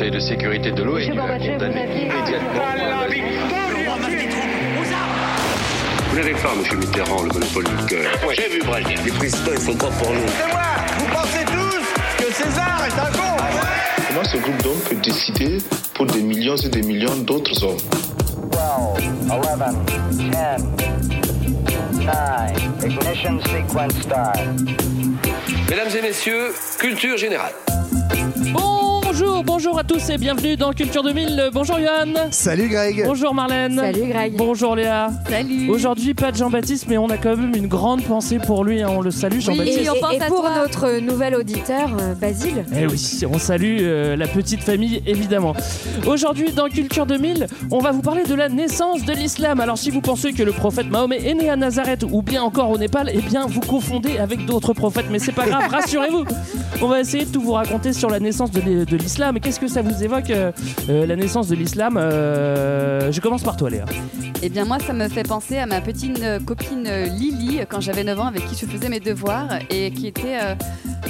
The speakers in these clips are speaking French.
Conseil de sécurité de l'ONU a condamné immédiatement. Vous n'avez pas, monsieur Mitterrand, le monopole du cœur. Moi, j'ai vu Brasier. Les présidents, ils sont pas pour nous. C'est moi Vous pensez tous que César est un con Comment ce groupe d'hommes peut décider pour des millions et des millions d'autres hommes 12, 11, 10, 9, ignition sequence start. Mesdames et messieurs, culture générale. Bonjour, bonjour à tous et bienvenue dans Culture 2000. Bonjour Yann. Salut Greg. Bonjour Marlène. Salut Greg. Bonjour Léa. Salut. Aujourd'hui, pas de Jean-Baptiste, mais on a quand même une grande pensée pour lui. hein. On le salue, Et, Jean-Baptiste. et- et pour notre nouvel auditeur, euh, Basile. Eh oui, on salue euh, la petite famille évidemment. Aujourd'hui dans Culture 2000, on va vous parler de la naissance de l'islam. Alors si vous pensez que le prophète Mahomet est né à Nazareth ou bien encore au Népal, eh bien vous confondez avec d'autres prophètes, mais c'est pas grave, rassurez-vous. On va essayer de tout vous raconter sur la naissance de, l'I- de l'islam. Qu'est-ce que ça vous évoque euh, euh, la naissance de l'islam Euh, Je commence par toi Léa. Eh bien moi ça me fait penser à ma petite copine Lily quand j'avais 9 ans avec qui je faisais mes devoirs et qui était euh,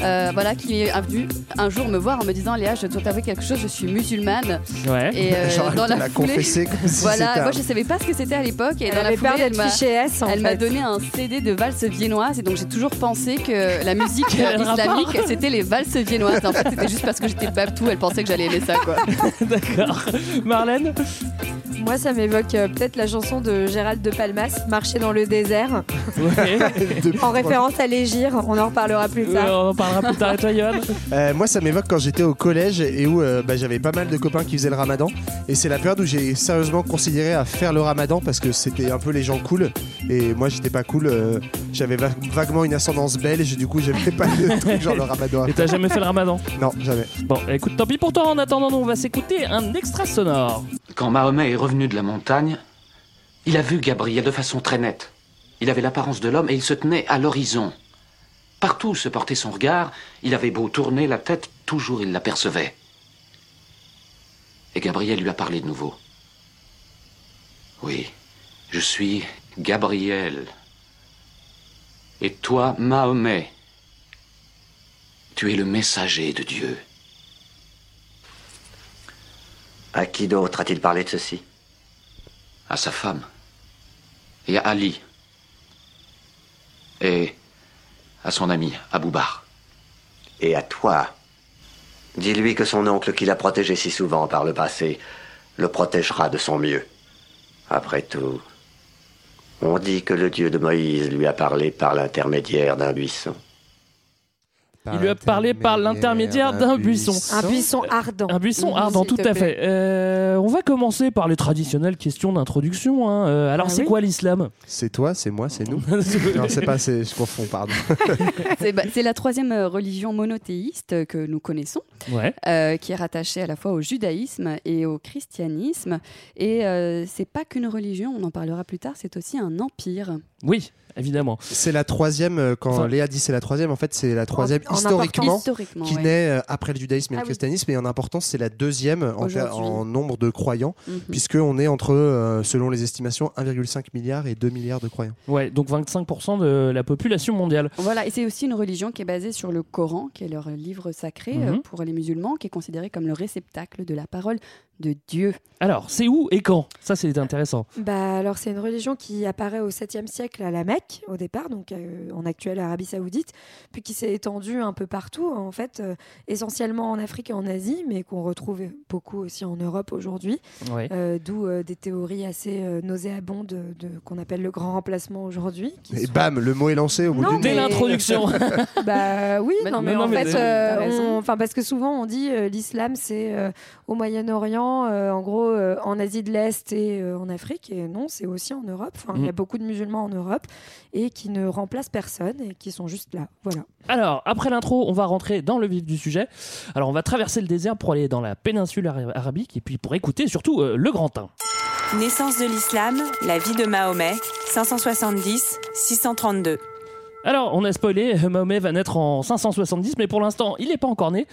euh, voilà qui est venue un jour me voir en me disant Léa je dois t'avouer quelque chose je suis musulmane Ouais. et euh, Genre, elle dans la l'a foulée- confessé comme si voilà un- moi je savais pas ce que c'était à l'époque et Elle dans la foulée elle m'a S elle donné un CD de valses viennoises et donc j'ai toujours pensé que la musique islamique c'était les valses viennoises. En fait c'était juste parce que j'étais elle pensait que j'allais aimer ça quoi. D'accord. Marlène Moi, ça m'évoque euh, peut-être la chanson de Gérald de Palmas, Marcher dans le désert, Ouais. En référence à l'Égir. On en reparlera plus Euh, tard. on en parlera plus tard. Et toi, Johan Euh, moi, ça m'évoque quand j'étais au collège et où euh, bah, j'avais pas mal de copains qui faisaient le ramadan. Et c'est la période où j'ai sérieusement considéré à faire le ramadan parce que c'était un peu les gens cool. Et moi, j'étais pas cool. euh, j'avais va- vaguement une ascendance belge. Et du coup, j'aimais pas le truc genre le ramadan. Et t'as jamais fait le ramadan? Non, jamais. Bon, écoute, tant pis pour toi. En attendant, on va s'écouter un extra sonore. Quand Mahomet est revenu de la montagne, il a vu Gabriel de façon très nette. Il avait l'apparence de l'homme et il se tenait à l'horizon. Partout se portait son regard, il avait beau tourner la tête, toujours il l'apercevait. Et Gabriel lui a parlé de nouveau. Oui, je suis Gabriel. Et toi, Mahomet, tu es le messager de Dieu. À qui d'autre a-t-il parlé de ceci à sa femme et à Ali et à son ami Aboubar. Et à toi Dis-lui que son oncle qui l'a protégé si souvent par le passé le protégera de son mieux. Après tout, on dit que le Dieu de Moïse lui a parlé par l'intermédiaire d'un buisson. Il lui a parlé par l'intermédiaire d'un buisson. Un buisson ardent. Un buisson ardent, tout à fait. Euh, on va commencer par les traditionnelles questions d'introduction. hein. Euh, alors, Ah c'est oui quoi l'islam? C'est toi, c'est moi, c'est nous. non, c'est pas, c'est, je confonds, pardon. C'est bah, c'est la troisième euh, religion monothéiste que nous connaissons. Ouais. euh, qui est rattaché à la fois au judaïsme et au christianisme. Et euh, c'est pas qu'une religion, on en parlera plus tard, c'est aussi un empire. Oui, évidemment. C'est la troisième, euh, quand Enfin- Léa dit c'est la troisième, en fait, c'est la troisième en historiquement. Historiquement, qui ouais. naît euh, après le judaïsme et Ah le oui. christianisme et en importance c'est la deuxième en, nombre de croyants Mhm. puisqu'on est entre euh, selon les estimations 1,5 milliard et 2 milliards de croyants. Ouais, donc 25% de la population mondiale. Voilà, et c'est aussi une religion qui est basée sur le Coran, qui est leur livre sacré euh, Mhm. pour les musulmans, qui est considéré comme le réceptacle de la parole de Dieu. Alors, c'est où et quand? Ça, c'est intéressant. Bah, alors, c'est une religion qui apparaît au 7e siècle à la Mecque, au départ, donc euh, en actuelle Arabie Saoudite, puis qui s'est étendue un peu partout, en fait, euh, essentiellement en Afrique et en Asie, mais qu'on retrouve beaucoup aussi en Europe aujourd'hui. Ouais. Euh, D'où euh, des théories assez euh, nauséabondes de, de- qu'on appelle le grand remplacement aujourd'hui. Et sont- bam, le mot est lancé au bout d'une Dès l'introduction. Bah oui, non, mais non, en mais fait, euh, enfin parce que souvent on dit euh, l'islam c'est euh, au Moyen-Orient, euh, en gros euh, en Asie de l'Est et euh, en Afrique, et non, c'est aussi en Europe. Enfin, il y a Mm. beaucoup de musulmans en Europe et qui ne remplacent personne et qui sont juste là. Voilà. Alors, après l'intro, on va rentrer dans le vif du sujet. Alors, on va traverser le désert pour aller dans la péninsule ara- arabique et puis pour écouter surtout euh, le Grand 1. Naissance de l'islam, la vie de Mahomet, 570-632. Alors, on a spoilé, Mahomet va naître en 570, mais pour l'instant, il n'est pas encore né.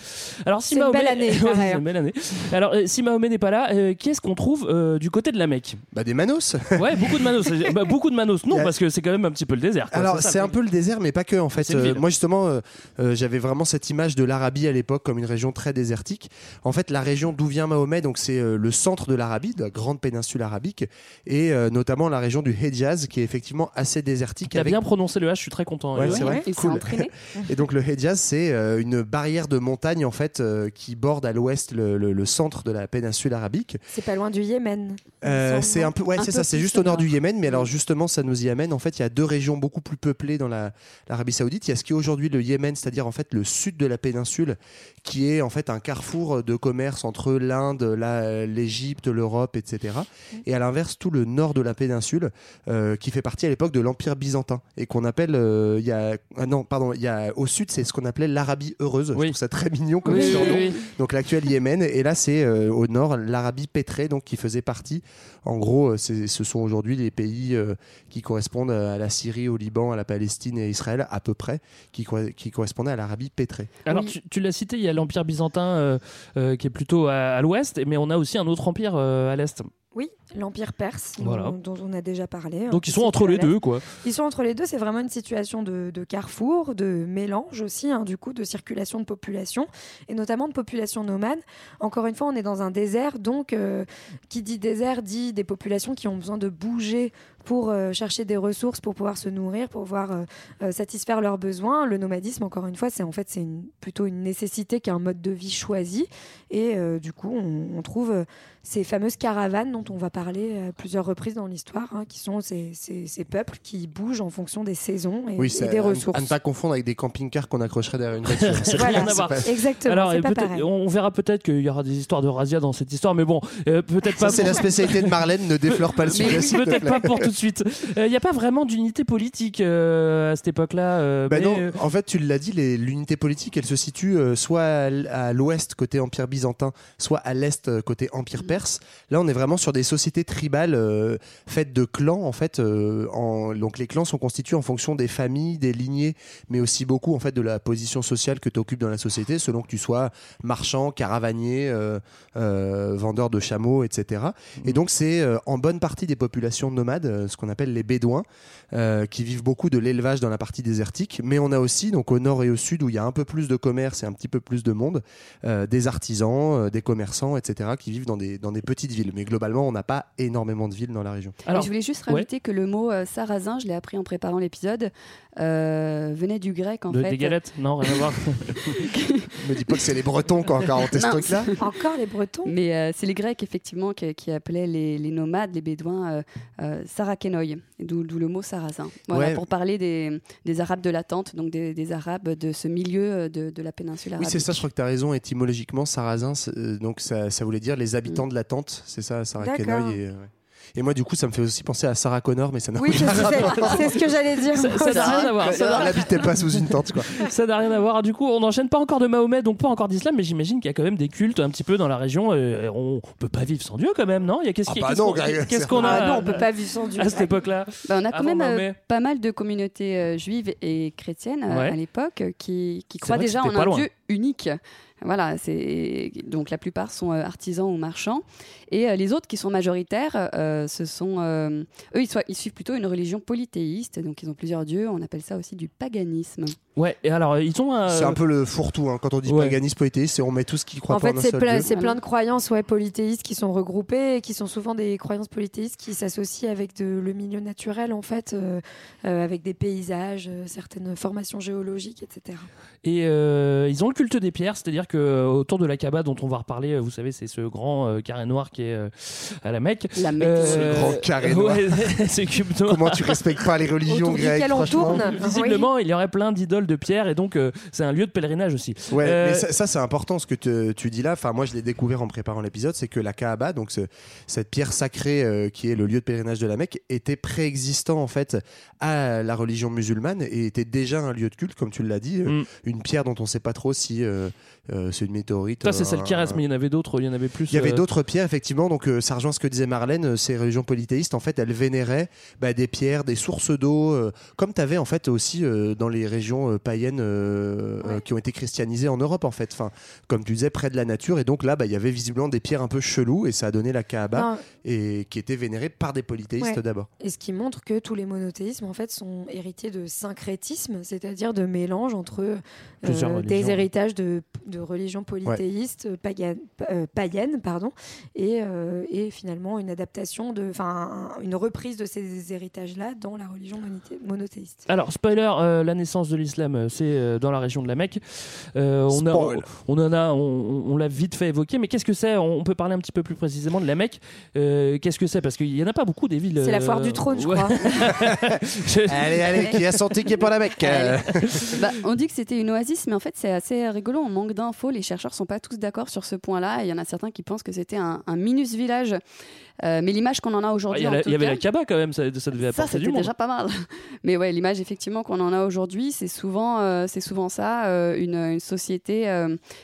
Alors, si C'est une Mahomet... belle année, Ouais, pareil, c'est hein. une belle année. Alors, euh, si Mahomet n'est pas là, euh, qu'est-ce qu'on trouve euh, du côté de la Mecque? Bah des manos. Ouais, beaucoup de manos. Bah, beaucoup de manos. Non, parce que c'est quand même un petit peu le désert. quoi. Alors ça, c'est un peu le désert, mais pas que en fait. C'est une Euh, ville. moi justement, euh, euh, j'avais vraiment cette image de l'Arabie à l'époque comme une région très désertique. En fait, la région d'où vient Mahomet, donc c'est euh, le centre de l'Arabie, de la grande péninsule arabique, et euh, notamment la région du Hejaz, qui est effectivement assez désertique. T'as avec- bien prononcé le H, je suis très content. Ouais, Et c'est vrai. Il Cool. entraîné. Et donc le Hejaz, c'est euh, une barrière de montagne en fait euh, qui borde à l'ouest le, le- le centre de la péninsule arabique. C'est pas loin du Yémen. Euh, c'est un peu, ouais, c'est ça, c'est juste au nord du Yémen, mais alors justement, ça nous y amène. En fait, il y a deux régions beaucoup plus peuplées dans la- l'Arabie Saoudite. Il y a ce qui est aujourd'hui le Yémen, c'est-à-dire en fait le sud de la péninsule, qui est en fait un carrefour de commerce entre l'Inde, l'Égypte, l'Europe, etc. Et à l'inverse, tout le nord de la péninsule, euh, qui fait partie à l'époque de l'Empire byzantin et qu'on appelle, euh, il y a, ah non, pardon, il y a au sud, c'est ce qu'on appelait l'Arabie heureuse. Oui. Je trouve ça très mignon comme Oui, surnom. oui, oui. Donc l'actuel Yémen, et là c'est euh, au nord l'Arabie pétrée, donc qui faisait partie. En gros, euh, ce sont aujourd'hui les pays euh, qui correspondent à la Syrie, au Liban, à la Palestine et à Israël à peu près, qui, co- qui correspondaient à l'Arabie pétrée. Alors, Oui. tu, tu l'as cité, il y a l'Empire byzantin euh, euh, qui est plutôt à, à l'ouest, mais on a aussi un autre empire euh, à l'est. Oui, l'Empire perse, dont- Voilà. dont, on a déjà parlé. hein, Donc, ils sont entre les deux, quoi. Ils sont entre les deux, c'est vraiment une situation de, de carrefour, de mélange aussi, hein, du coup, de circulation de population, et notamment de population nomade. Encore une fois, on est dans un désert, donc euh, qui dit désert dit des populations qui ont besoin de bouger pour euh, chercher des ressources, pour pouvoir se nourrir, pour pouvoir euh, euh, satisfaire leurs besoins. Le nomadisme, encore une fois, c'est en fait c'est une- plutôt une nécessité qu'un mode de vie choisi, et euh, du coup, on, on trouve ces fameuses caravanes dont on va parler à plusieurs reprises dans l'histoire, hein, qui sont ces, ces- ces peuples qui bougent en fonction des saisons et, et c'est des à- ressources. À, ne pas confondre avec des camping-cars qu'on accrocherait derrière une voiture. C'est Voilà, rien à voir. c'est pas- Exactement, Alors, c'est et pas peut-être- pareil. on verra peut-être qu'il y aura des histoires de razzia dans cette histoire, mais bon, euh, peut-être pas. Ça, c'est pour- la spécialité de Marlène, ne défleure pas le sujet. peut-être pas pour tout suite. Il n'y a pas vraiment d'unité politique euh, à cette époque-là. euh, Bah non, euh, en fait, tu l'as dit, l'unité politique, elle se situe euh, soit à, l'ouest côté empire byzantin, soit à l'est euh, côté empire perse. Là, on est vraiment sur des sociétés tribales euh, faites de clans, en fait. euh, en- donc, les clans sont constitués en fonction des familles, des lignées, mais aussi beaucoup en fait de la position sociale que tu occupes dans la société, selon que tu sois marchand, caravanier, euh, euh, vendeur de chameaux, etc. Et donc, c'est euh, en bonne partie des populations nomades, euh, ce qu'on appelle les bédouins, euh, qui vivent beaucoup de l'élevage dans la partie désertique. Mais on a aussi, donc au nord et au sud, où il y a un peu plus de commerce et un petit peu plus de monde, euh, des artisans, euh, des commerçants, etc., qui vivent dans des, dans des petites villes. Mais globalement, on n'a pas énormément de villes dans la région. Je voulais juste rajouter que le mot euh, sarrasin, je l'ai appris en préparant l'épisode, euh, venait du grec en de- fait. des galettes Non, rien à voir. Me dis pas que c'est les Bretons qui ont encore inventé ce truc-là. Encore les Bretons? Mais euh, c'est les Grecs effectivement qui, qui appelaient les, les nomades, les Bédouins, euh, euh, Sarakenoi, d'où d'où le mot sarrasin. Voilà, Ouais. pour parler des, des Arabes de la tente, donc des, des Arabes de ce milieu euh, de, de la péninsule Oui, arabique. c'est ça, je crois que tu as raison. Étymologiquement, sarrasin, euh, donc ça, ça voulait dire les habitants de la tente. C'est ça. Et, euh, ouais. Et moi, du coup, ça me fait aussi penser à Sarah Connor, mais ça n'a Oui, aucun c'est rapport. c'est ce que j'allais dire. Ça- ça n'a rien à voir. Ça n'habitait pas sous une tente, quoi. Ça n'a rien à voir. Du coup, on n'enchaîne pas encore de Mahomet, donc pas encore d'islam, mais j'imagine qu'il y a quand même des cultes un petit peu dans la région. euh, on peut pas vivre sans Dieu quand même, non? Il y a qu'est-ce Ah bah qu'on- Greg, qu'est-ce c'est- qu'on a Ah non, on peut pas vivre sans Dieu. à cette époque-là? Bah, on a quand Avant même euh, pas mal de communautés euh, juives et chrétiennes Ouais. à l'époque qui, qui croient déjà en un. Dieu unique. Voilà, c'est donc la plupart sont euh, artisans ou marchands et euh, les autres qui sont majoritaires, euh, ce sont euh, eux ils, soient- ils suivent plutôt une religion polythéiste, donc ils ont plusieurs dieux. On appelle ça aussi du paganisme. Ouais, et alors ils ont un. C'est un peu le fourre-tout. hein. Quand on dit Ouais. paganisme polythéiste, c'est on met tout ce qui croit En pas fait, en un c'est seul plein, Dieu. c'est plein de croyances ouais, polythéistes qui sont regroupées et qui sont souvent des croyances polythéistes qui s'associent avec de- le milieu naturel, en fait, euh, euh, avec des paysages, euh, certaines formations géologiques, etc. Et euh, ils ont le culte des pierres, c'est-à-dire que euh, autour de la Kaaba dont on va reparler, euh, vous savez, c'est ce grand euh, carré noir qui est euh, à la Mecque. La Mecque. Euh, Ce grand carré noir. ouais, ce cube noir. Comment tu respectes pas les religions Autour grecques on tourne. Visiblement, il y aurait plein d'idoles de pierre et donc euh, c'est un lieu de pèlerinage aussi. Ouais, Euh, mais ça, ça, c'est important ce que te- tu dis là. Enfin, moi, je l'ai découvert en préparant l'épisode, c'est que la Kaaba, donc ce- cette pierre sacrée euh, qui est le lieu de pèlerinage de la Mecque, était préexistant en fait à la religion musulmane et était déjà un lieu de culte, comme tu l'as dit, Mm. une pierre dont on sait pas trop si si euh, euh, c'est une météorite. Ça, c'est celle qui un- reste, mais il y en avait d'autres, il y en avait plus. il y avait euh, d'autres pierres, effectivement. Donc, euh, ça rejoint ce que disait Marlène. euh, Ces religions polythéistes, en fait, elles vénéraient bah, des pierres, des sources d'eau, euh, comme tu avais en fait aussi euh, dans les régions euh, païennes euh, euh, qui ont été christianisées en Europe, en fait. Enfin, comme tu disais, près de la nature. Et donc là, bah, il y avait visiblement des pierres un peu cheloues, et ça a donné la Kaaba, Non. et qui étaient vénérées par des polythéistes Ouais. d'abord. Et ce qui montre que tous les monothéismes en fait sont héritiers de syncrétisme, c'est-à-dire de mélange entre euh, des héritages de, de religions polythéistes païennes, euh, païennes, pardon, et, euh, et finalement une adaptation de, enfin une reprise de ces héritages-là dans la religion monothé- monothéiste. Alors, spoiler, euh, la naissance de l'islam, euh, c'est euh, dans la région de la Mecque. Euh, on, a, on en a, on, on l'a vite fait évoquer, mais qu'est-ce que c'est? On, peut parler un petit peu plus précisément de la Mecque. Euh, qu'est-ce que c'est? Parce qu'il y en a pas beaucoup des villes. C'est la euh, foire du trône, je ouais. crois. Je- Allez, allez, qui a senti qui est pour la Mecque? Bah, on dit que c'était une oasis, mais en fait c'est assez rigolo. On manque Les chercheurs sont pas tous d'accord sur ce point-là. Il y en a certains qui pensent que c'était un minus village. Euh, mais l'image qu'on en a Ah, aujourd'hui, Il y, a en la- tout il y avait cas- la Kaaba quand même, ça, ça devait ça, apporter du c'était monde. déjà pas mal. Mais ouais, l'image effectivement qu'on en a aujourd'hui, c'est souvent, euh, c'est souvent ça, euh, une, une société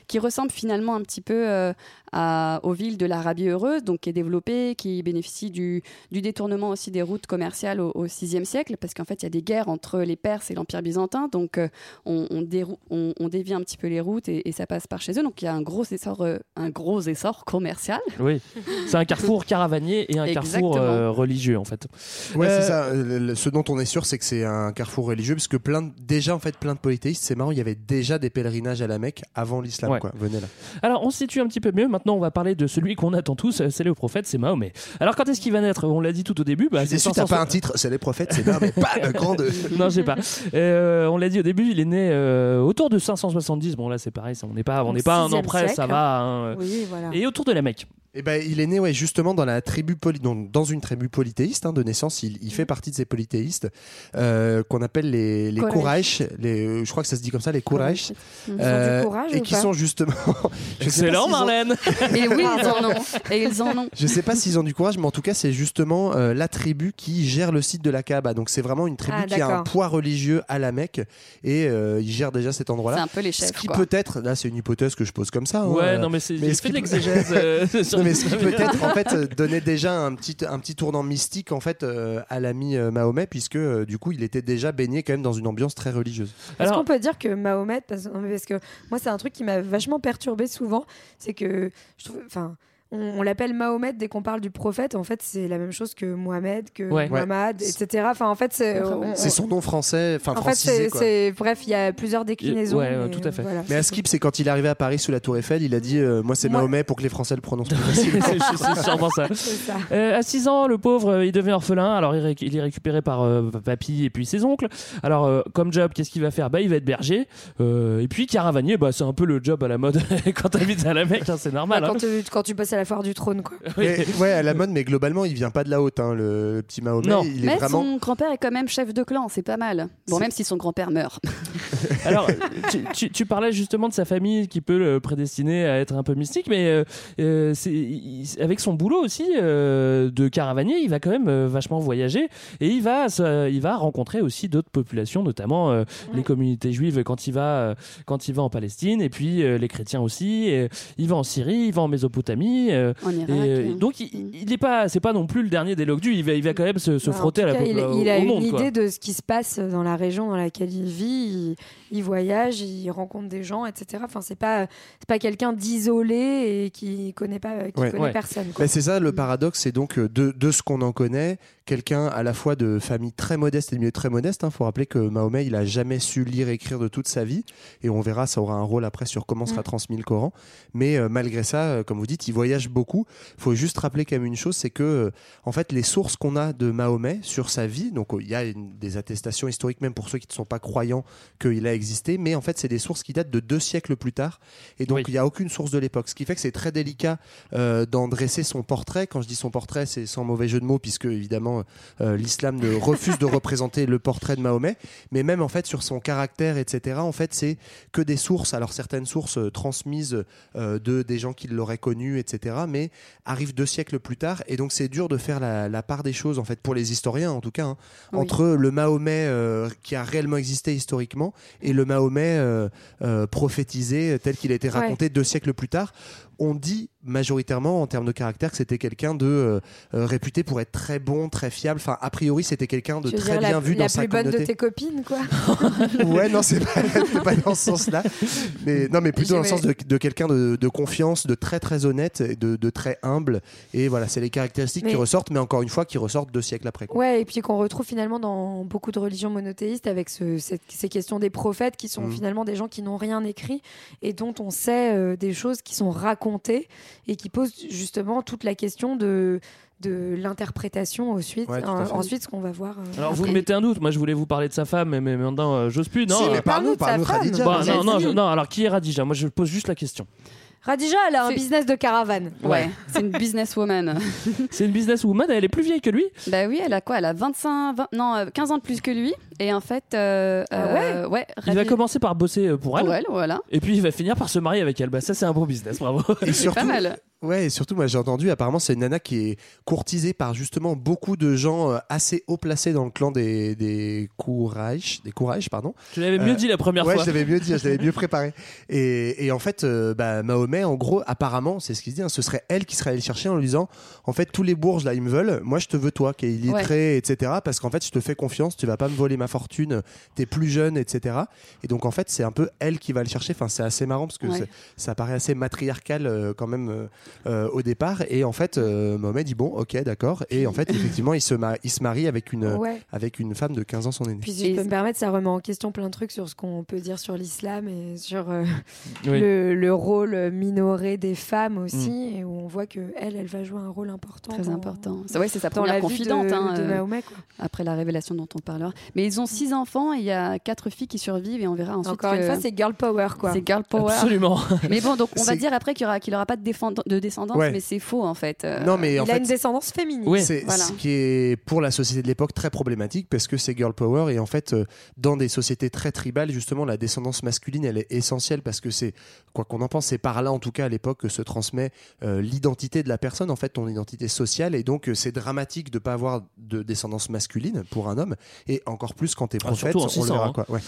qui ressemble finalement un petit peu à- aux villes de l'Arabie heureuse, donc qui est développée, qui bénéficie du, du détournement aussi des routes commerciales au, au VIe siècle, parce qu'en fait il y a des guerres entre les Perses et l'Empire byzantin, donc on, on, dérou- on- on dévie un petit peu les routes et, et ça passe par chez eux, donc il y a un gros essor, un gros essor commercial. Oui, c'est un carrefour et un carrefour Exactement. euh, religieux en fait. Ouais, Euh, c'est ça. Le- Ce dont on est sûr, c'est que c'est un carrefour religieux, parce que plein de- déjà, en fait, plein de polythéistes, c'est marrant, il y avait déjà des pèlerinages à la Mecque avant l'islam, Ouais. quoi. Venez là. Alors, on se situe un petit peu mieux. Maintenant, on va parler de celui qu'on attend tous. euh, C'est le prophète, c'est Mahomet. Alors, quand est-ce qu'il va naître? On l'a dit tout au début. Bah, c'est Déçu, t'as 560 pas un titre, c'est les prophètes, c'est mais pas de grande. non, je sais pas. Euh, on l'a dit au début, il est né euh, autour de 570. Bon, là, c'est pareil, ça, on n'est pas, on n'est pas un an près, siècle. ça va. hein. Oui, voilà. Et autour de la Mecque. Eh ben, il est né ouais, justement dans la tribu poly... dans une tribu polythéiste hein, de naissance. Il, il fait partie de ces polythéistes euh, qu'on appelle les, les Quraysh. Quraysh. Les, je crois que ça se dit comme ça, les Quraysh. Ils ont Euh, du courage et qui sont justement. Excellent, ont- Marlène. Et oui, ils en ont. Et ils en ont. Je sais pas s'ils ont du courage, mais en tout cas, c'est justement euh, la tribu qui gère le site de la Kaaba. Donc, c'est vraiment une tribu Ah, qui a un poids religieux à la Mecque et euh, ils gèrent déjà cet C'est endroit-là. un peu les Ce chefs. qui quoi. peut-être, là, c'est une hypothèse que je pose comme ça. hein, Ouais, non, mais c'est mais ce fait qui de peut- l'exégèse. euh, Non, mais ce qui peut-être en fait donnait déjà un petit, un petit tournant mystique en fait euh, à l'ami euh, Mahomet puisque euh, du coup il était déjà baigné quand même dans une ambiance très religieuse. Est-ce qu'on peut dire que Mahomet, parce, parce que moi c'est un truc qui m'a vachement perturbé souvent, c'est que je trouve, enfin, on, on l'appelle Mahomet dès qu'on parle du prophète. En fait, c'est la même chose que Mohamed, que Ouais. Muhammad, etc. Enfin, en fait, c'est, on- C'est son nom français, enfin en fait, francisé quoi. c'est- bref, il y a plusieurs déclinaisons. Ouais, ouais, mais, tout à fait. voilà. Mais à Skip, c'est quand il est arrivé à Paris sous la Tour Eiffel, il a dit euh, Moi c'est Mahomet pour que les Français le prononcent plus c'est facilement. c'est sûrement ça. C'est ça. Euh, à 6 ans, le pauvre, euh, il devient orphelin. Alors, il, ré- il est récupéré par euh, papy et puis ses oncles. Alors, euh, comme job, qu'est-ce qu'il va faire? Bah, il va être berger. Euh, et puis, caravanier, bah, c'est un peu le job à la mode quand t'habites à la Mecque, hein, c'est normal. Bah, hein. quand, tu, quand tu passes à la foire du trône, quoi. Mais, ouais, à la mode, mais globalement, il vient pas de la haute, hein, le, petit Mahomet. Non. Il est Mais vraiment. son grand-père est quand même chef de clan, c'est pas mal. Bon, même si son grand-père meurt. Alors, tu, tu- tu parlais justement de sa famille qui peut le prédestiner à être un peu mystique, mais euh, euh, c'est- il- avec son boulot aussi euh, de caravanier, il va quand même euh, vachement voyager et il va, il va rencontrer aussi d'autres populations, notamment euh, les communautés juives quand il va, quand il va en Palestine et puis euh, les chrétiens aussi. Et, il va en Syrie, il va en Mésopotamie. Euh, En Irak. et, euh, oui. donc, il, il est pas, c'est pas non plus le dernier des Locdu. Il va, il va quand même se, se Bah, frotter à la il, pop- il a au une monde. quoi. idée de ce qui se passe dans la région dans laquelle il vit. Il, il voyage, il rencontre des gens, etc. Enfin, c'est pas c'est pas quelqu'un d'isolé et qui connaît pas qui Ouais. connaît Ouais. personne. quoi. Bah, c'est ça le paradoxe, c'est donc euh, de, de ce qu'on en connaît, quelqu'un à la fois de famille très modeste et de milieu très modeste. Il faut rappeler que Mahomet, il a jamais su lire et écrire de toute sa vie, et on verra, ça aura un rôle après sur comment sera Mm. transmis le Coran. Mais euh, malgré ça, euh, comme vous dites, il voyage beaucoup. Il faut juste rappeler quand même une chose, c'est que euh, en fait, les sources qu'on a de Mahomet sur sa vie, donc euh, il y a une- des attestations historiques même pour ceux qui ne sont pas croyants qu'il a existé, mais en fait, c'est des sources qui datent de deux siècles plus tard, et donc Oui. il n'y a aucune source de l'époque, ce qui fait que c'est très délicat euh, d'en dresser son portrait. Quand je dis son portrait, c'est sans mauvais jeu de mots, puisque évidemment euh, l'islam ne refuse de représenter le portrait de Mahomet, mais même en fait sur son caractère, etc. En fait, c'est que des sources. Alors certaines sources transmises euh, de des gens qui l'auraient connu, etc. etc. Mais arrive deux siècles plus tard, et donc c'est dur de faire la, la part des choses, en fait, pour les historiens en tout cas, hein, Oui. entre le Mahomet euh, qui a réellement existé historiquement et le Mahomet euh, euh, prophétisé tel qu'il a été Ouais. raconté deux siècles plus tard. On dit majoritairement en termes de caractère que c'était quelqu'un de euh, euh, réputé pour être très bon, très fiable. Enfin, a priori, c'était quelqu'un de très bien la, vu la dans sa plus bonne de communauté. tes copines, quoi. Ouais, non, c'est pas, pas dans ce sens-là. Mais, non, mais plutôt dans le sens de, de quelqu'un de, de confiance, de très très honnête, et de, de très humble. Et voilà, c'est les caractéristiques qui ressortent, mais encore une fois, qui ressortent deux siècles après. quoi. Ouais, et puis qu'on retrouve finalement dans beaucoup de religions monothéistes avec ce- cette- ces questions des prophètes qui sont Mhm. finalement des gens qui n'ont rien écrit et dont on sait euh, des choses qui sont racontées et qui posent justement toute la question de, de l'interprétation ensuite, Ouais, euh, fait. ensuite ce qu'on va voir. euh, Alors vous me mettez un doute. Moi je voulais vous parler de sa femme, mais, mais maintenant euh, j'ose plus. Non. Si, euh, mais parle-nous, parle-nous de sa parle-nous, Khadija. Vas-y. non, non, je- non, alors qui est Radija? Moi je pose juste la question. Radija, elle a un business de caravane. Ouais, c'est une businesswoman. C'est une businesswoman, elle est plus vieille que lui? bah oui, elle a quoi? Elle a 25, 20 non, euh, 15 ans de plus que lui. Et en fait, euh, Ah euh, ouais, Il va commencer par bosser euh, pour elle, pour elle, voilà. et puis il va finir par se marier avec elle. Bah ça c'est un bon business, bravo. Et C'est surtout, pas mal. Ouais, et surtout, moi j'ai entendu, apparemment, c'est une nana qui est courtisée par justement beaucoup de gens euh, assez haut placés dans le clan des, des Courage, des Courage, pardon. Je l'avais mieux Euh, dit la première ouais, fois. je l'avais mieux dit, je l'avais mieux préparé. Et, et en fait, euh, bah, Mahomet, en gros, apparemment, c'est ce qu'il dit, hein, ce serait elle qui serait allée le chercher en lui disant, en fait, tous les bourges là, ils me veulent, moi je te veux toi, qui est illettré, etc. Parce qu'en fait, je te fais confiance, tu vas pas me voler ma fortune, t'es plus jeune, etc. Et donc en fait, c'est un peu elle qui va le chercher. Enfin, c'est assez marrant parce que Ouais. ça paraît assez matriarcal euh, quand même euh, au départ. Et en fait, euh, Mohamed dit bon, ok, d'accord. Et en fait, effectivement, il se, ma- il se marie avec une, Ouais. avec une femme de 15 ans son aînée. Puis si je peux me permettre, ça remet en question plein de trucs sur ce qu'on peut dire sur l'islam et sur euh, Oui. le, le rôle minoré des femmes aussi, Mm. et où on voit que elle, elle va jouer un rôle important. Très dans- important. C'est ouais, c'est sa première la confidente. de, hein, de euh, Mahomet, quoi. après la révélation dont on parlera. Mais ils ont six enfants et il y a quatre filles qui survivent et on verra ensuite. Encore une fois, c'est girl power, quoi. c'est girl power. Absolument. Mais bon, donc on va dire après qu'il n'y aura, qu'il aura pas de, défend- de descendance, Ouais. mais c'est faux en fait. Euh, Non, mais Il en a fait, une descendance féminine. Oui. C'est Voilà. ce qui est pour la société de l'époque très problématique parce que c'est girl power et en fait euh, dans des sociétés très tribales justement la descendance masculine elle est essentielle parce que c'est quoi qu'on en pense c'est par là en tout cas à l'époque que se transmet euh, l'identité de la personne en fait ton identité sociale et donc euh, c'est dramatique de pas avoir de descendance masculine pour un homme et encore plus quand t'es Ah, prophète en on le 600, verra hein. quoi ouais.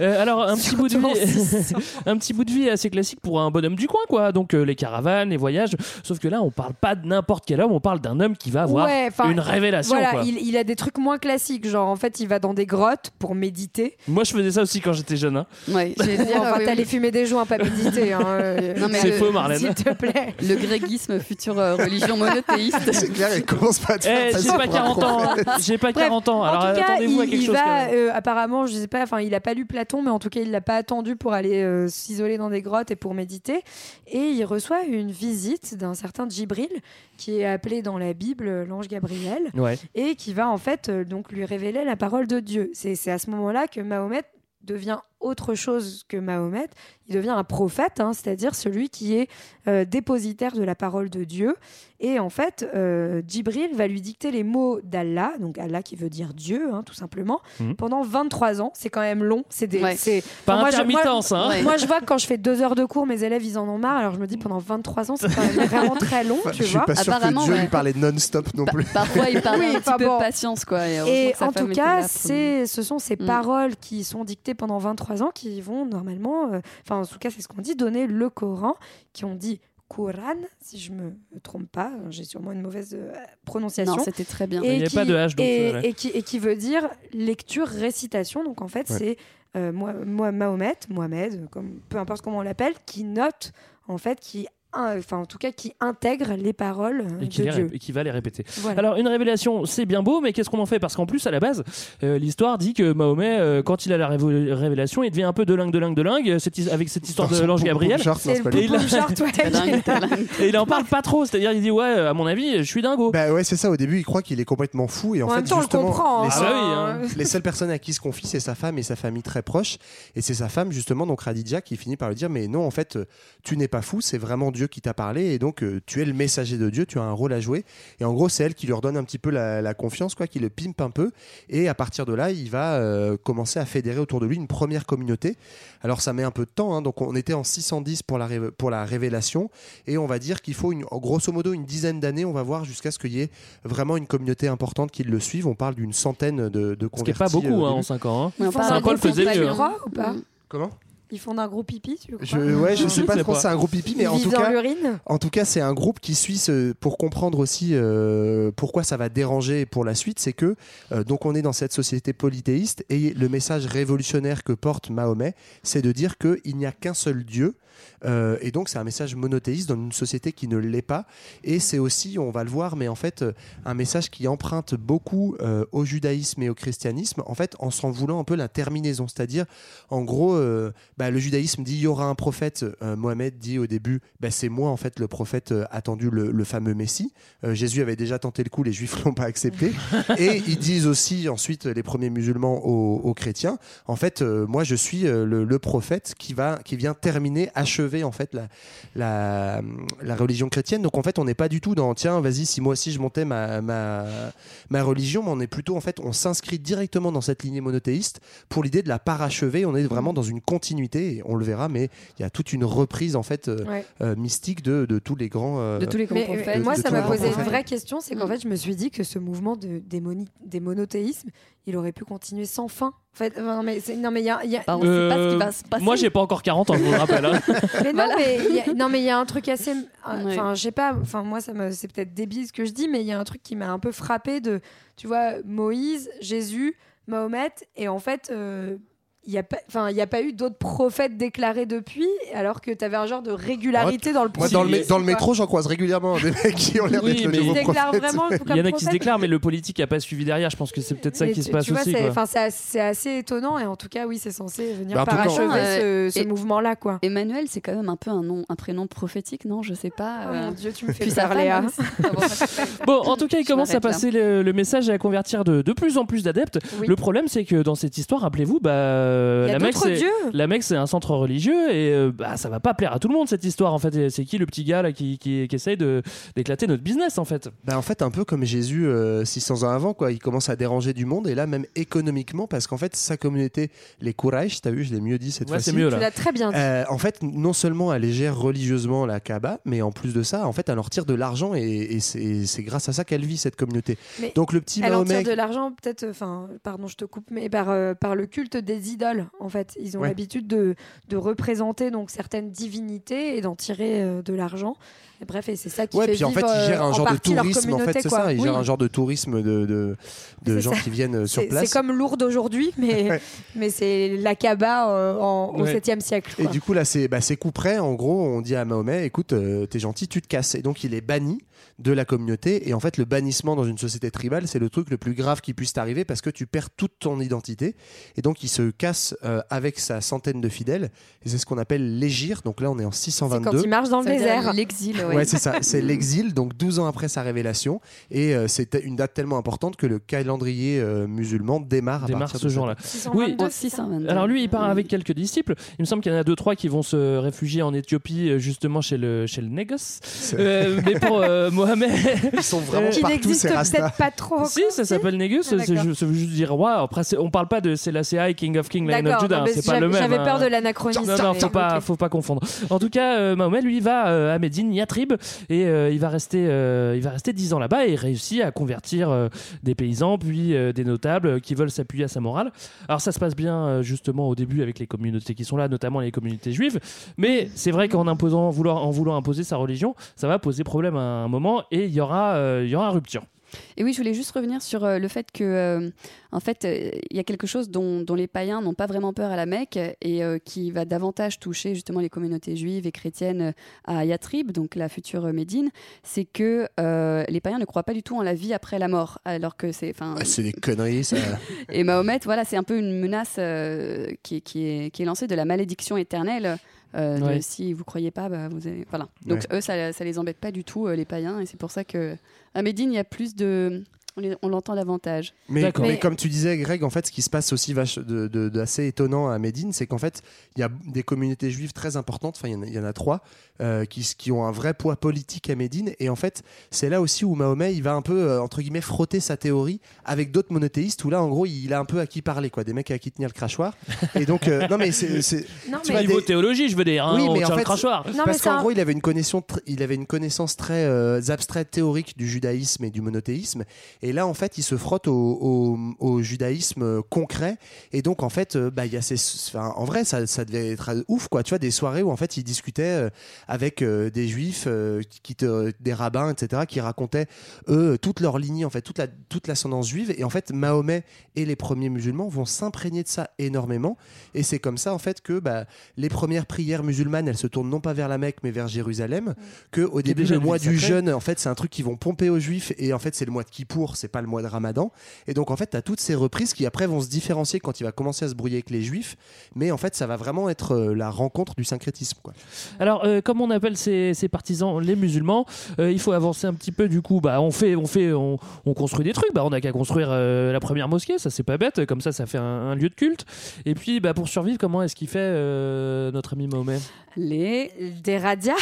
Euh, alors un petit bout de vie, 600. un petit bout de vie assez classique pour un bonhomme du coin, quoi. Donc euh, les caravanes, les voyages. Sauf que là, on parle pas de n'importe quel homme, on parle d'un homme qui va avoir Ouais, une révélation. Voilà, quoi. il, il a des trucs moins classiques, genre en fait, il va dans des grottes pour méditer. Moi, je faisais ça aussi quand j'étais jeune. hein. Ouais, dire, enfin, oui, t'allais oui. fumer des joints, pas méditer. hein, euh, C'est faux, Marlène. S'il te plaît. Le grégisme, future euh, religion monothéiste. c'est clair elle commence pas à te Eh, passer j'ai pas pour un 40 ans. hein. J'ai pas Bref, 40 ans. Alors cas, attendez-vous à il, quelque il chose. va euh, apparemment, je sais pas, enfin, il a pas lu Platon, mais en tout cas, il l'a pas attendu pour aller euh, s'isoler dans des grottes et pour méditer. Et il reçoit une visite d'un certain Djibril, qui est appelé dans la Bible l'ange Gabriel, Ouais. et qui va en fait euh, donc lui révéler la parole de Dieu. C'est à ce moment-là que Mahomet devient autre chose que Mahomet, il devient un prophète, hein, c'est-à-dire celui qui est euh, dépositaire de la parole de Dieu. Et en fait, euh, Djibril va lui dicter les mots d'Allah, donc Allah qui veut dire Dieu, hein, tout simplement, Mhm. pendant 23 ans. C'est quand même long. C'est des, Ouais. c'est- Par enfin, moi, je- moi- hein. Ouais. moi, je vois que quand je fais deux heures de cours, mes élèves, ils en ont marre. Alors, je me dis, pendant 23 ans, c'est quand même vraiment très long, Enfin, tu je suis vois. pas sûr que Apparemment, Dieu ouais. lui parlait non-stop non Pa- plus Parfois, il parle Oui, un petit peu bon. de patience, quoi. Et, en tout cas, c'est, ce sont ces Mm. paroles qui sont dictées pendant 23 ans qui vont normalement, euh, enfin en tout cas c'est ce qu'on dit, donner le Coran, qui ont dit Coran, si je me trompe pas, j'ai sûrement une mauvaise euh, prononciation. Non, c'était très bien. Il y a pas de H, donc, et, ouais. et qui, et qui veut dire lecture, récitation. Donc en fait, Ouais. c'est euh, moi, moi, Mahomet, Mohamed, comme, peu importe comment on l'appelle, qui note, en fait, qui, enfin en tout cas, qui intègre les paroles euh, Et qui, de les Dieu. et qui va les répéter. Voilà. Alors une révélation, c'est bien beau, mais qu'est-ce qu'on en fait? Parce qu'en plus, à la base, euh, l'histoire dit que Mahomet, euh, quand il a la révo- révélation, il devient un peu de lingue, de lingue, de lingue, cette his- avec cette histoire de l'ange Gabriel. Et il en parle pas trop, c'est-à-dire il dit ouais, à mon avis, je suis dingo. Bah ouais, c'est ça. Au début, il croit qu'il est complètement fou et en, En fait, même temps, on le justement, comprend. les Ah seuls- bah oui, hein. les seules personnes à qui il se confie, c'est sa femme et sa famille très proche. Et c'est sa femme, justement, donc Radija, qui finit par lui dire Mais non, en fait, euh, tu n'es pas fou, c'est vraiment Dieu Dieu qui t'a parlé et donc euh, tu es le messager de Dieu, tu as un rôle à jouer. Et en gros, c'est elle qui lui redonne un petit peu la, la confiance, quoi, qui le pimpe un peu. Et à partir de là, il va euh, commencer à fédérer autour de lui une première communauté. Alors ça met un peu de temps, hein, donc on était en 610 pour la, pour la révélation et on va dire qu'il faut une, grosso modo une dizaine d'années, on va voir jusqu'à ce qu'il y ait vraiment une communauté importante qui le suive. On parle d'une centaine de, de Ce qui est pas convertis, beaucoup euh, hein, en début. 5 ans. hein. Ils font Cinq un ans, gros le faisait mieux. tu crois, ou pas? Comment? Ils font d'un gros pipi, tu crois je, ouais, je sais pas sais trop pas. si c'est un groupe pipi, mais Ils en tout cas, l'urine En tout cas, c'est un groupe qui suit ce, pour comprendre aussi euh, pourquoi ça va déranger pour la suite. C'est que euh, donc on est dans cette société polythéiste et le message révolutionnaire que porte Mahomet, c'est de dire qu'il n'y a qu'un seul Dieu. Euh, et donc c'est un message monothéiste dans une société qui ne l'est pas. Et c'est aussi, on va le voir, mais en fait un message qui emprunte beaucoup euh, au judaïsme et au christianisme, en fait en s'en voulant un peu la terminaison. C'est-à-dire, en gros, euh, bah, le judaïsme dit il y aura un prophète. Euh, Mohamed dit au début, bah, c'est moi en fait le prophète euh, attendu, le, fameux Messie. Euh, Jésus avait déjà tenté le coup, les Juifs l'ont pas accepté. et ils disent aussi ensuite les premiers musulmans aux, chrétiens, en fait, euh, moi je suis le, prophète qui va, qui vient terminer, achever en fait la, la, la religion chrétienne. Donc en fait, on n'est pas du tout dans tiens, vas-y, si moi aussi je montais ma, ma, ma religion, mais on est plutôt en fait, on s'inscrit directement dans cette lignée monothéiste pour l'idée de la parachever. On est vraiment dans une continuité, et on le verra, mais il y a toute une reprise en fait euh, Ouais. euh, mystique de, de tous les grands. euh, De tous les grands Mais, prophètes. moi, de ça m'a posé une vraie question, c'est qu'en Mm. fait, je me suis dit que ce mouvement de, des, moni- des monothéismes, il aurait pu continuer sans fin. En fait, enfin, mais c'est- non, mais il y a, y a- Bah, on sait pas ce qui va se passer. Moi, j'ai pas encore 40 ans, je vous le rappelle. hein. mais non, mais il y a- non, mais il y a un truc assez, Ouais. enfin, je sais pas, enfin, moi, ça me, c'est peut-être débile ce que je dis, mais il y a un truc qui m'a un peu frappé de, tu vois, Moïse, Jésus, Mahomet, et en fait. euh, il n'y a, pas- enfin, il y a pas eu d'autres prophètes déclarés depuis, alors que tu avais un genre de régularité dans le Moi, dans le, mé- processus, dans le quoi. métro, j'en croise régulièrement des mecs qui ont l'air Oui, d'être le nouveau prophète. vraiment Il y en a qui se déclarent, mais le politique a pas suivi derrière. Je pense que c'est peut-être ça Mais qui tu- se passe tu vois, aussi. c'est- quoi. enfin, c'est assez, étonnant et en tout cas, oui, c'est censé venir Bah, parachever euh, ce, mouvement-là, quoi. Emmanuel, c'est quand même un peu un nom, un prénom prophétique, non? Je sais pas. Oh euh, mon Dieu, tu me fais. Ah bon, en tout cas, il commence à passer le, message et à convertir de, plus en plus d'adeptes. Le problème, c'est que dans cette histoire, rappelez-vous, bah, euh, la Mecque, c'est la Mecque, c'est un centre religieux et euh, bah, ça va pas plaire à tout le monde cette histoire. En fait, c'est qui le petit gars là qui, qui, qui essaye de d'éclater notre business en fait? Bah, en fait, un peu comme Jésus euh, 600 ans avant, quoi. Il commence à déranger du monde, et là, même économiquement, parce qu'en fait, sa communauté, les Quraysh, t'as vu, je l'ai mieux dit cette Ouais, fois-ci. c'est mieux Tu l'as très bien dit. Euh, en fait, non seulement elle gère religieusement la Kaaba, mais en plus de ça, en fait, elle en retire de l'argent et, et c'est c'est grâce à ça qu'elle vit cette communauté. Mais Donc le petit Elle en Mahomet, tire de l'argent, peut-être, enfin, pardon, je te coupe, mais par, euh, par le culte des idoles, en fait. Ils ont Ouais. l'habitude de, de représenter donc certaines divinités et d'en tirer euh, de l'argent. Et bref, et c'est ça qui ouais, fait puis en fait, vivre, il gère euh, un en genre de tourisme. En fait, c'est ça. Il Oui. gère un genre de tourisme de, de, gens ça. qui viennent euh, sur place. c'est comme Lourdes aujourd'hui, mais, Ouais. mais c'est l'Aqaba euh, au Ouais. 7e siècle. Et du coup, là, c'est bah, c'est coup près. En gros, on dit à Mahomet écoute, euh, t'es gentil, tu te casses. Et donc, il est banni de la communauté. Et en fait, le bannissement dans une société tribale, c'est le truc le plus grave qui puisse t'arriver parce que tu perds toute ton identité. Et donc, il se casse euh, avec sa centaine de fidèles. Et c'est ce qu'on appelle l'égir. Donc là, on est en C'est 622. quand il marche dans le Ça désert. L'exil, ouais. Ouais, c'est ça, c'est l'exil, donc 12 ans après sa révélation. Et euh, c'est une date tellement importante que le calendrier euh, musulman démarre à Démarre partir ce de jour-là. 622, Oui. En c'est ça 622. Alors lui, il part avec quelques disciples. Il me semble qu'il y en a deux trois qui vont se réfugier en Éthiopie euh, justement chez le chez le négoce. Euh, mais pour euh, Mohamed, Ils sont vraiment Qui partout, ces rastas. peut-être pas trop. si ça s'appelle négus, Ah, c'est d'accord. ju- ça veut juste dire roi. Après, c'est- on parle pas de c'est la CI King of King, Lion of D'accord, Judah. non, hein, mais c'est pas le j'avais- même. J'avais peur hein. de l'anachronisme. Non, non, mais- faut pas, faut pas confondre. En tout cas, euh, Mahomet, lui, va euh, à Médine, Yatrib, et euh, il va rester, euh, il va rester dix ans là-bas et il réussit à convertir euh, des paysans, puis euh, des notables euh, qui veulent s'appuyer à sa morale. Alors ça se passe bien euh, justement au début avec les communautés qui sont là, notamment les communautés juives. Mais c'est vrai qu'en imposant, vouloir, en voulant imposer sa religion, ça va poser problème à un moment et il y aura, euh, il y aura rupture. Et oui, je voulais juste revenir sur euh, le fait que, euh, en fait, euh, il y a quelque chose dont, dont les païens n'ont pas vraiment peur à la Mecque et euh, qui va davantage toucher justement les communautés juives et chrétiennes à Yatrib, donc la future Médine, c'est que euh, les païens ne croient pas du tout en la vie après la mort, alors que c'est, enfin, Ouais, c'est des conneries, ça. et Mahomet, voilà, c'est un peu une menace euh, qui, est- qui, est, qui est lancée de la malédiction éternelle. Euh, de si vous croyez pas, bah, vous avez... voilà. Donc Ouais. eux, ça, ça les embête pas du tout, euh, les païens, et c'est pour ça que à Médine, il y a plus de on on l'entend davantage. Mais, D'accord. mais Mais- comme tu disais, Greg, en fait, ce qui se passe aussi vache de, de- d'assez étonnant à Médine, c'est qu'en fait, il y a des communautés juives très importantes. Enfin, il y en a- il y, en a trois euh, qui, qui ont un vrai poids politique à Médine. Et en fait, c'est là aussi où Mahomet, il va un peu euh, entre guillemets frotter sa théorie avec d'autres monothéistes. Où là, en gros, il a un peu à qui parler, quoi. Des mecs à qui tenir le crachoir. Et donc, euh, non, mais c'est, Niveau des- théologie, je veux dire. Hein, Oui, on mais en tient le fait, crachoir. Non, parce qu'en gros, il avait une connaissance, tr- il avait une connaissance très euh, abstraite, théorique du judaïsme et du monothéisme. Et là, en fait, il se frotte au, au- au judaïsme concret. Et donc, en fait, euh, bah, il y a ces, enfin, en vrai, ça, ça devait être ouf, quoi. Tu vois, des soirées où en fait, il discutait euh, avec euh, des juifs, qui te- des rabbins, etc., qui racontaient eux toute leur lignée, en fait, toute la toute l'ascendance juive. Et en fait, Mahomet et les premiers musulmans vont s'imprégner de ça énormément. Et c'est comme ça, en fait, que bah, les premières prières musulmanes, elles se tournent non pas vers la Mecque, mais vers Jérusalem. Que au début, le mois du jeûne, en fait, c'est un truc qu'ils vont pomper aux juifs. Et en fait, c'est le mois de Kippour, c'est pas le mois de Ramadan. Et donc, en fait, tu as toutes ces reprises qui après vont se différencier quand il va commencer à se brouiller avec les juifs. Mais en fait, ça va vraiment être euh, la rencontre du syncrétisme. Quoi. Alors, euh, comme on appelle ces, ces partisans les musulmans, euh, il faut avancer un petit peu. Du coup, bah, on fait, on fait, on, on construit des trucs. Bah, on n'a qu'à construire euh, la première mosquée. Ça, c'est pas bête. Comme ça, ça fait un, un lieu de culte. Et puis, bah, pour survivre, comment est-ce qu'il fait euh, notre ami Mahomet? Les Des radias.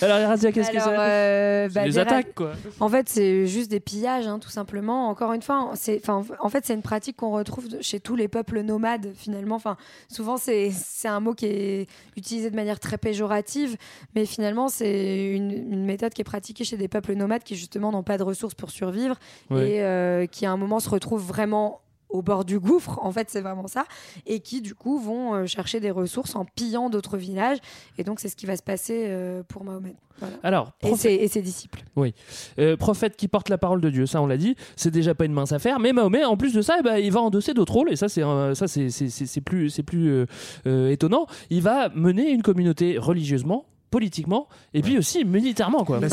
Alors, Razia, qu'est-ce que c'est? euh, bah, ra- attaques, quoi. En fait, c'est juste des pillages, hein, tout simplement. Encore une fois, c'est, en fait, c'est une pratique qu'on retrouve chez tous les peuples nomades, finalement. Enfin, souvent, c'est, c'est un mot qui est utilisé de manière très péjorative, mais finalement, c'est une, une méthode qui est pratiquée chez des peuples nomades qui, justement, n'ont pas de ressources pour survivre Ouais. et euh, qui, à un moment, se retrouvent vraiment au bord du gouffre, en fait, c'est vraiment ça, et qui, du coup, vont euh, chercher des ressources en pillant d'autres villages. Et donc, c'est ce qui va se passer euh, pour Mahomet. Voilà. Alors, Et, prophète- ses, et ses disciples. Oui. Euh, prophète qui porte la parole de Dieu, ça on l'a dit, c'est déjà pas une mince affaire. Mais Mahomet, en plus de ça, eh ben, il va endosser d'autres rôles, et ça c'est un- ça c'est c'est- c'est- c'est plus, c'est plus euh, euh, étonnant. Il va mener une communauté religieusement, politiquement, et puis aussi militairement. Quoi. Bah,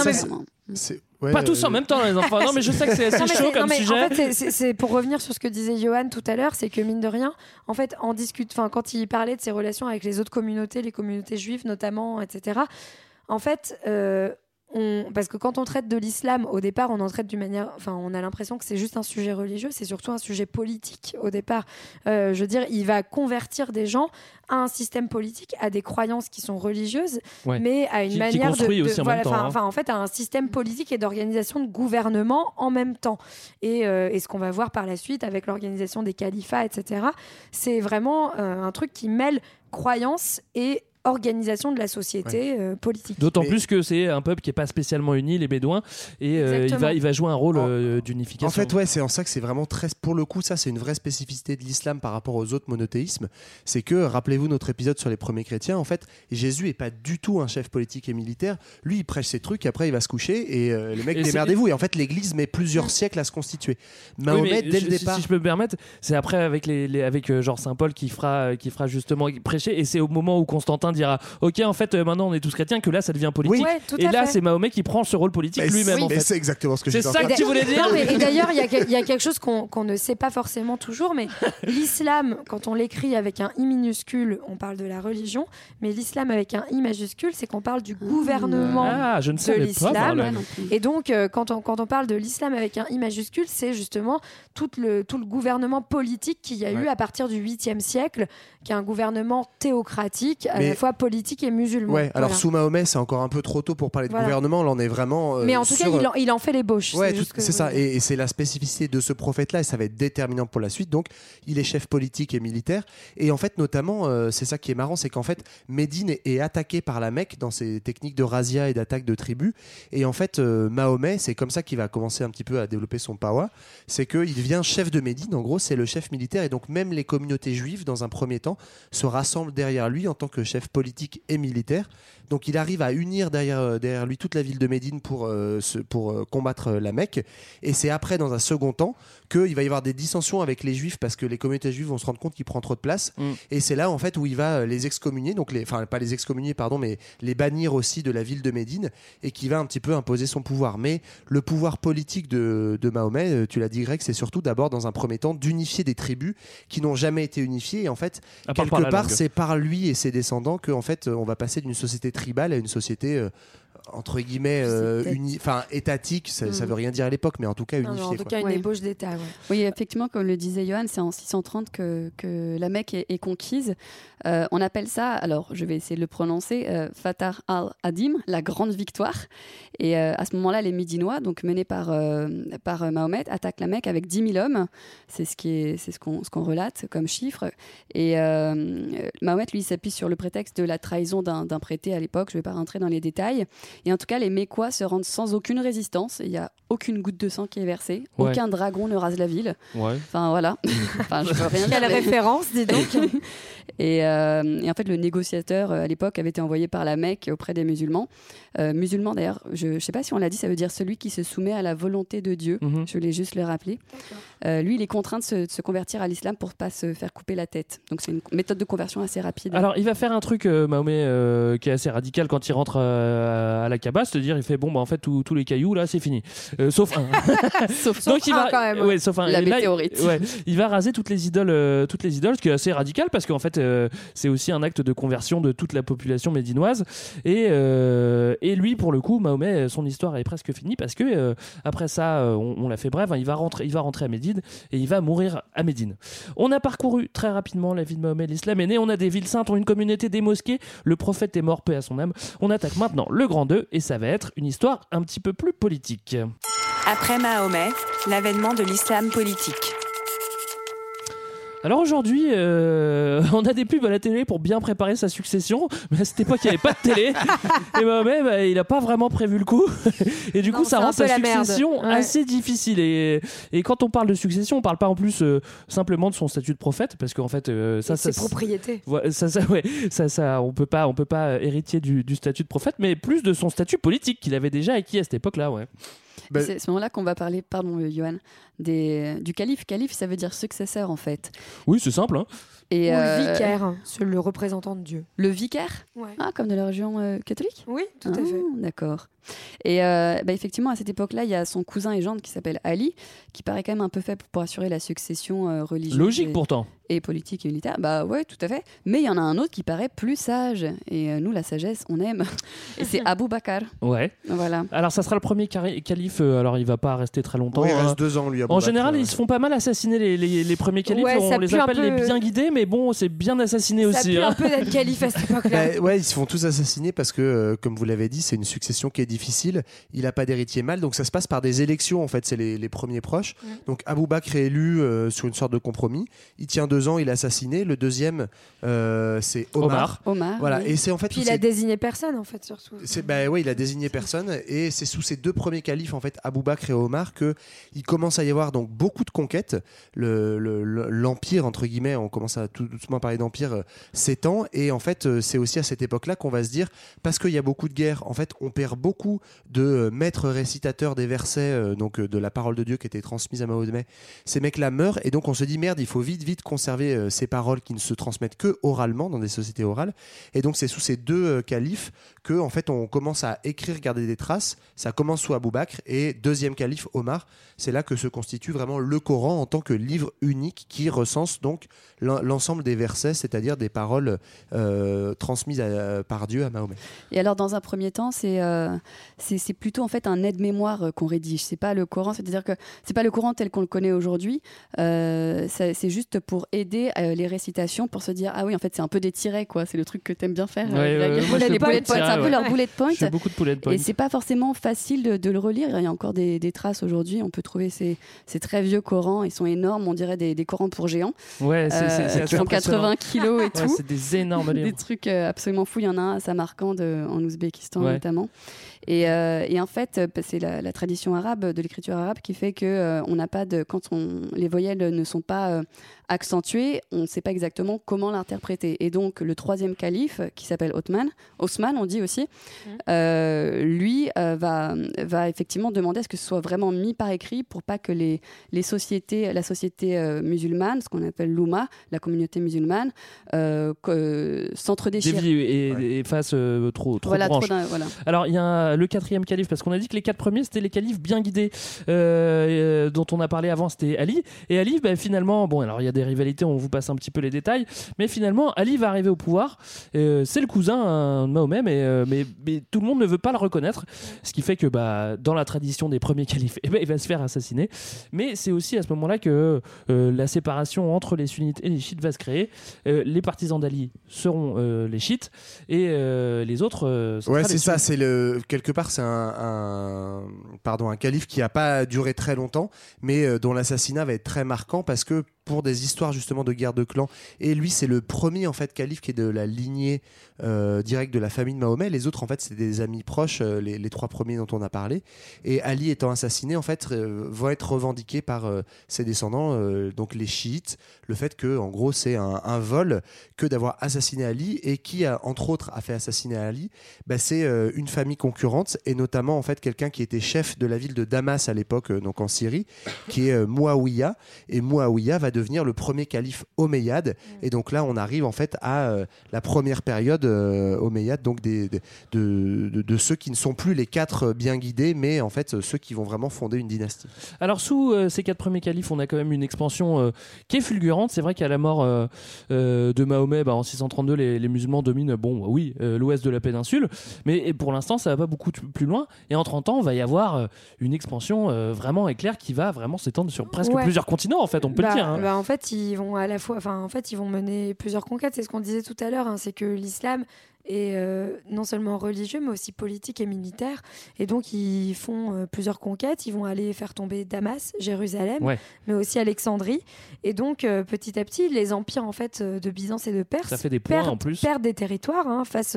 Ouais, Pas tous euh, en même temps, les enfants. Non, mais je sais que c'est assez chaud comme non, sujet. En fait, c'est pour revenir sur ce que disait Johan tout à l'heure, c'est que mine de rien, en fait, en discute, enfin, quand il parlait de ses relations avec les autres communautés, les communautés juives notamment, etc. En fait, euh, on- parce que quand on traite de l'islam, au départ, on en traite d'une manière, enfin, on a l'impression que c'est juste un sujet religieux, c'est surtout un sujet politique au départ. Euh, je veux dire, il va convertir des gens à un système politique, à des croyances qui sont religieuses, Ouais. mais à une Qui- qui manière de, de- aussi en voilà, même temps, enfin, hein. enfin, en fait, à un système politique et d'organisation de gouvernement en même temps. Et, euh, et ce qu'on va voir par la suite avec l'organisation des califats, etc., c'est vraiment euh, un truc qui mêle croyance et organisation de la société euh, politique. D'autant plus que c'est un peuple qui est pas spécialement uni, les Bédouins, et euh, il, va, il va jouer un rôle euh, d'unification. En fait, ouais, c'est en ça que c'est vraiment très. Pour le coup, ça, c'est une vraie spécificité de l'islam par rapport aux autres monothéismes. C'est que, rappelez-vous notre épisode sur les premiers chrétiens, en fait, Jésus est pas du tout un chef politique et militaire. Lui, il prêche ses trucs, après, il va se coucher et euh, les mecs, démerdez-vous. Et en fait, l'église met plusieurs siècles à se constituer. Oui, Mahomet, mais dès je- le si- départ. Si, je peux me permettre, c'est après avec les, les- avec euh, genre Saint Paul qui fera qui fera justement prêcher et c'est au moment où Constantin dira OK en fait euh, maintenant on est tous chrétiens que là ça devient politique. Tout et à là fait. c'est Mahomet qui prend ce rôle politique Mais lui-même c'est- en mais fait. c'est exactement ce que C'est j'ai ça que tu voulais dire Non, mais- et d'ailleurs, il y, a quel- il y a quelque chose qu'on qu'on ne sait pas forcément toujours, mais l'islam, quand on l'écrit avec un i minuscule, on parle de la religion, mais l'islam avec un i majuscule, c'est qu'on parle du gouvernement Ah, je ne de savais pas. l'islam. Et donc, euh, quand, on, quand on parle de l'islam avec un i majuscule, c'est justement tout le, tout le gouvernement politique qu'il y a eu à partir du 8e siècle, qui est un gouvernement théocratique, à Mais- la fois politique et musulman. Ouais, alors Voilà. sous Mahomet, c'est encore un peu trop tôt pour parler de Voilà. gouvernement. Là, on est vraiment. euh, Mais en tout sur- cas, il en, il en fait l'ébauche. Ouais, c'est que ça. Et, et c'est la spécificité de ce prophète-là, et ça va être déterminant pour la suite. Donc, il est chef politique et militaire. Et en fait, notamment, euh, c'est ça qui est marrant, c'est qu'en fait, Médine est, est attaqué par la Mecque dans ses techniques de razzia et d'attaque de tribus. Et en fait, euh, Mahomet, c'est comme ça qu'il va commencer un petit peu à développer son power. C'est qu'il devient chef de Médine. En gros, c'est le chef militaire. Et donc, même les communautés juives, dans un premier temps, se rassemblent derrière lui en tant que chef politique et militaire. Donc il arrive à unir derrière, euh, derrière lui toute la ville de Médine pour, euh, se- pour euh, combattre la Mecque. Et c'est après, dans un second temps, qu'il va y avoir des dissensions avec les juifs parce que les communautés juives vont se rendre compte qu'il prend trop de place. Mm. Et c'est là en fait où il va les excommunier, donc les, enfin pas les excommunier pardon, mais les bannir aussi de la ville de Médine et qui va un petit peu imposer son pouvoir. Mais le pouvoir politique de, de Mahomet, tu l'as dit Greg, c'est surtout d'abord dans un premier temps d'unifier des tribus qui n'ont jamais été unifiées. Et en fait, quelque par part, c'est par lui et ses descendants qu'en fait, on va passer d'une société tribale à une société euh, entre guillemets euh, uni- enfin étatique, ça, ça Mm. veut rien dire à l'époque, mais en tout cas Non, unifié. en tout quoi. cas, une ébauche d'État. ouais. Oui, effectivement, comme le disait Johan, c'est en 630 que, que la Mecque est, est conquise. Euh, on appelle ça, alors je vais essayer de le prononcer, euh, Fatah al-Adim, la grande victoire. Et euh, à ce moment-là, les Médinois, donc menés par, euh, par Mahomet, attaquent la Mecque avec 10 000 hommes. C'est ce qui est- c'est ce qu'on ce qu'on relate comme chiffre. Et euh, Mahomet, lui, s'appuie sur le prétexte de la trahison d'un d'un prêté à l'époque. Je ne vais pas rentrer dans les détails. Et en tout cas, les Mécois se rendent sans aucune résistance. Il n'y a aucune goutte de sang qui est versée. Ouais. Aucun dragon ne rase la ville. Ouais. Enfin voilà. enfin, je rien dire, Quelle référence, dis donc. et, euh, et en fait, le négociateur euh, à l'époque avait été envoyé par la Mecque auprès des musulmans. Euh, musulmans d'ailleurs, je ne sais pas si on l'a dit, ça veut dire celui qui se soumet à la volonté de Dieu. Mhm. Je voulais juste le rappeler. Euh, lui, il est contraint de se, de se convertir à l'islam pour pas se faire couper la tête. Donc c'est une méthode de conversion assez rapide. Alors, il va faire un truc, euh, Mahomet, euh, qui est assez radical quand il rentre euh, à la Kaaba, c'est-à-dire, il fait bon, bah en fait, tous les cailloux là, c'est fini, Euh, sauf un. sauf Donc il un, va, quand même. ouais, sauf un. La là, météorite. ouais, il va raser toutes les idoles, euh, toutes les idoles, ce qui est assez radical parce qu'en fait, euh, c'est aussi un acte de conversion de toute la population médinoise. Et, euh, et lui, pour le coup, Mahomet, son histoire est presque finie parce que euh, après ça, euh, on, l'a fait bref, hein, il va rentrer, il va rentrer à Médine et il va mourir à Médine. On a parcouru très rapidement la vie de Mahomet. L'islam est né. On a des villes saintes, on a une communauté, des mosquées. Le prophète est mort, paix à son âme. On attaque maintenant le Grand 2 et ça va être une histoire un petit peu plus politique. Après Mahomet, l'avènement de l'islam politique. Alors aujourd'hui, euh, on a des pubs à la télé pour bien préparer sa succession, mais à cette époque, il n'y avait pas de télé. et Mahomet, bah, il n'a pas vraiment prévu le coup. et du Non, coup, ça rend sa succession Ouais. assez difficile. Et, et quand on parle de succession, on parle pas en plus euh, simplement de son statut de prophète, parce qu'en fait, euh, ça, ça, ses propriétés. Ça, ça, ouais, ça, ça, on peut pas, on peut pas héritier du, du statut de prophète, mais plus de son statut politique qu'il avait déjà acquis à cette époque-là, ouais. Bah, C'est à ce moment-là qu'on va parler, pardon euh, Johan, des, du calife. Calife, ça veut dire successeur en fait. Oui, c'est simple. Hein. Et Ou euh, le vicaire, hein, c'est le représentant de Dieu. Le vicaire? Ouais. Ah, comme de la religion euh, catholique? Oui, tout à Ah, fait. D'accord. Et euh, bah, effectivement, à cette époque-là, il y a son cousin et gendre qui s'appelle Ali, qui paraît quand même un peu faible pour assurer la succession euh, religieuse. Logique et, pourtant. Et politique et militaire. Bah ouais, tout à fait. Mais il y en a un autre qui paraît plus sage. Et euh, nous, la sagesse, on aime. Et c'est Abou Bakr. Ouais. Voilà. Alors ça sera le premier calife. euh, alors il va pas rester très longtemps. Ouais, il hein. reste deux ans lui. En général, ouais. ils se font pas mal assassiner les, les, les premiers califes. Ouais, on ça les appelle les bien guidés, mais bon, c'est bien assassiné Ça aussi. pue hein. un peu d'être calife à cette époque-là. Bah, ouais, ils se font tous assassiner parce que, euh, comme vous l'avez dit, c'est une succession qui est difficile. Il n'a pas d'héritier mâle, donc ça se passe par des élections. En fait, c'est les, les premiers proches. Donc Abou Bakr est élu euh, sur une sorte de compromis. Il tient deux ans, il est assassiné. Le deuxième, euh, c'est Omar. Omar. Omar. Voilà, oui. et c'est en fait. Puis il a désigné personne, en fait, surtout. c'est bah ouais, il a désigné personne et c'est sous ces deux premiers califes en fait, Abou Bakr et Omar, que il commence à y avoir donc beaucoup de conquêtes. Le- le- le- L'empire entre guillemets, on commence à tout doucement parler d'empire, euh, s'étend et en fait euh, c'est aussi à cette époque-là qu'on va se dire parce qu'il y a beaucoup de guerres, en fait on perd beaucoup de maîtres récitateurs des versets euh, donc de la parole de Dieu qui était transmise à Mahomet. Ces mecs-là meurent et donc on se dit merde, il faut vite vite conserver euh, ces paroles qui ne se transmettent que oralement dans des sociétés orales. Et donc c'est sous ces deux euh, califes que en fait on commence à écrire, garder des traces. Ça commence sous Abou Bakr et deuxième calife Omar. C'est là que se constitue vraiment le Coran en tant que livre unique qui recense donc l'en- l'ensemble des versets, c'est-à-dire des paroles euh, transmises à- par Dieu à Mahomet. Et alors, dans un premier temps, c'est euh, c'est plutôt en fait un aide-mémoire euh, qu'on rédige. C'est pas le Coran, c'est-à-dire que c'est pas le Coran tel qu'on le connaît aujourd'hui. Euh, c'est juste pour aider euh, les récitations, pour se dire ah oui, en fait, c'est un peu des tirets quoi. C'est le truc que t'aimes bien faire. Ouais, euh, ouais, Greg. ouais, moi, je fais les bullet points, peu ouais. leur bullet point. Je fais beaucoup de poulet de point. Et c'est pas forcément facile de, de le relire. Il y a encore des, des traces aujourd'hui. On peut trouver ces, ces très vieux Corans. Ils sont énormes. On dirait des, des Corans pour géants. Ouais, c'est- Euh, c'est qui assez font impressionnant. 80 kilos et Ouais, tout. c'est des énormes des livres. trucs euh, absolument fous. Il y en a un à Samarcande euh, en Ouzbékistan Ouais. notamment. Et, euh, et en fait, euh, c'est la, la tradition arabe de l'écriture arabe qui fait que euh, on n'a pas de quand on, les voyelles ne sont pas euh, accentuées, on ne sait pas exactement comment l'interpréter. Et donc le troisième calife qui s'appelle Othman, Osman, on dit aussi, euh, lui euh, va va effectivement demander à ce que ce soit vraiment mis par écrit pour pas que les les sociétés, la société euh, musulmane, ce qu'on appelle l'Oumma, la communauté musulmane, euh, s'entre-déchire. Et, et fasse euh, trop, trop Voilà, de trop voilà. Alors il y a le quatrième calife parce qu'on a dit que les quatre premiers c'était les califes bien guidés euh, euh, dont on a parlé avant c'était Ali et Ali bah, finalement bon alors il y a des rivalités on vous passe un petit peu les détails. Mais finalement, Ali va arriver au pouvoir. Euh, c'est le cousin de Mahomet, mais, euh, mais, mais tout le monde ne veut pas le reconnaître. Ce qui fait que bah, dans la tradition des premiers califes, eh ben, il va se faire assassiner. Mais c'est aussi à ce moment-là que euh, la séparation entre les sunnites et les chiites va se créer. Euh, les partisans d'Ali seront les chiites et les autres. Ouais, c'est ça. C'est le quelque part, c'est un, un- pardon un calife qui a pas duré très longtemps, mais dont l'assassinat va être très marquant parce que pour des histoires justement de guerre de clans. Et lui, c'est le premier en fait calife qui est de la lignée euh, directe de la famille de Mahomet. Les autres, en fait, c'est des amis proches, euh, les, trois premiers dont on a parlé. Et Ali étant assassiné, en fait, euh, vont être revendiqués par ses descendants, donc les chiites. Le fait que, en gros, c'est un, vol que d'avoir assassiné Ali et qui, entre autres, a fait assassiner Ali. Bah, c'est une famille concurrente et notamment en fait quelqu'un qui était chef de la ville de Damas à l'époque, donc en Syrie, qui est Muawiyah. Et Muawiyah va devenir le premier calife omeyyade. Et donc là, on arrive en fait à euh, la première période euh, omeyyade, donc des, des- de, de- de ceux qui ne sont plus les quatre euh, bien guidés, mais en fait ceux qui vont vraiment fonder une dynastie. Alors sous euh, ces quatre premiers califes, on a quand même une expansion euh, qui est fulgurante. C'est vrai qu'à la mort euh, euh, de Mahomet, bah, en 632, les, les musulmans dominent, bon, oui, euh, l'ouest de la péninsule, mais et pour l'instant, ça va pas beaucoup plus loin. Et en 30 ans, on va y avoir euh, une expansion euh, vraiment éclair qui va vraiment s'étendre sur presque Ouais. plusieurs continents, en fait, on peut Bah, le dire. hein. bah, en fait, ils vont à la fois, enfin, en fait, ils vont mener plusieurs conquêtes. C'est ce qu'on disait tout à l'heure, hein, c'est que l'islam est euh, non seulement religieux, mais aussi politique et militaire. Et donc, ils font euh, plusieurs conquêtes. Ils vont aller faire tomber Damas, Jérusalem, Ouais. mais aussi Alexandrie. Et donc, euh, petit à petit, les empires en fait de Byzance et de Perse Ça fait des points perdent, en plus. perdent des territoires hein, face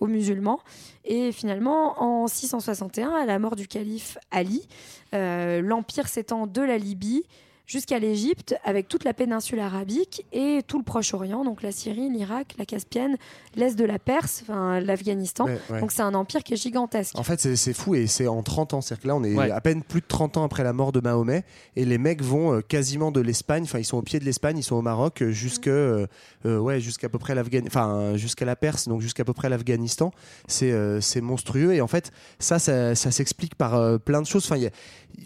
aux musulmans. Et finalement, en 661, à la mort du calife Ali, l'empire s'étend de la Libye jusqu'à l'Égypte, avec toute la péninsule arabique et tout le Proche-Orient, donc la Syrie, l'Irak, la Caspienne, l'Est de la Perse, enfin l'Afghanistan. Ouais, ouais. Donc c'est un empire qui est gigantesque. En fait, c'est fou et c'est en 30 ans. C'est-à-dire que là, on est Ouais. à peine plus de 30 ans après la mort de Mahomet et les mecs vont euh, quasiment de l'Espagne, enfin, ils sont au pied de l'Espagne, ils sont au Maroc, euh, jusque, euh, euh, ouais, jusqu'à peu près l'Afghanistan, enfin, jusqu'à la Perse, donc jusqu'à peu près l'Afghanistan. C'est euh, c'est monstrueux et en fait, ça, ça, ça s'explique par euh, plein de choses. Enfin, il y a-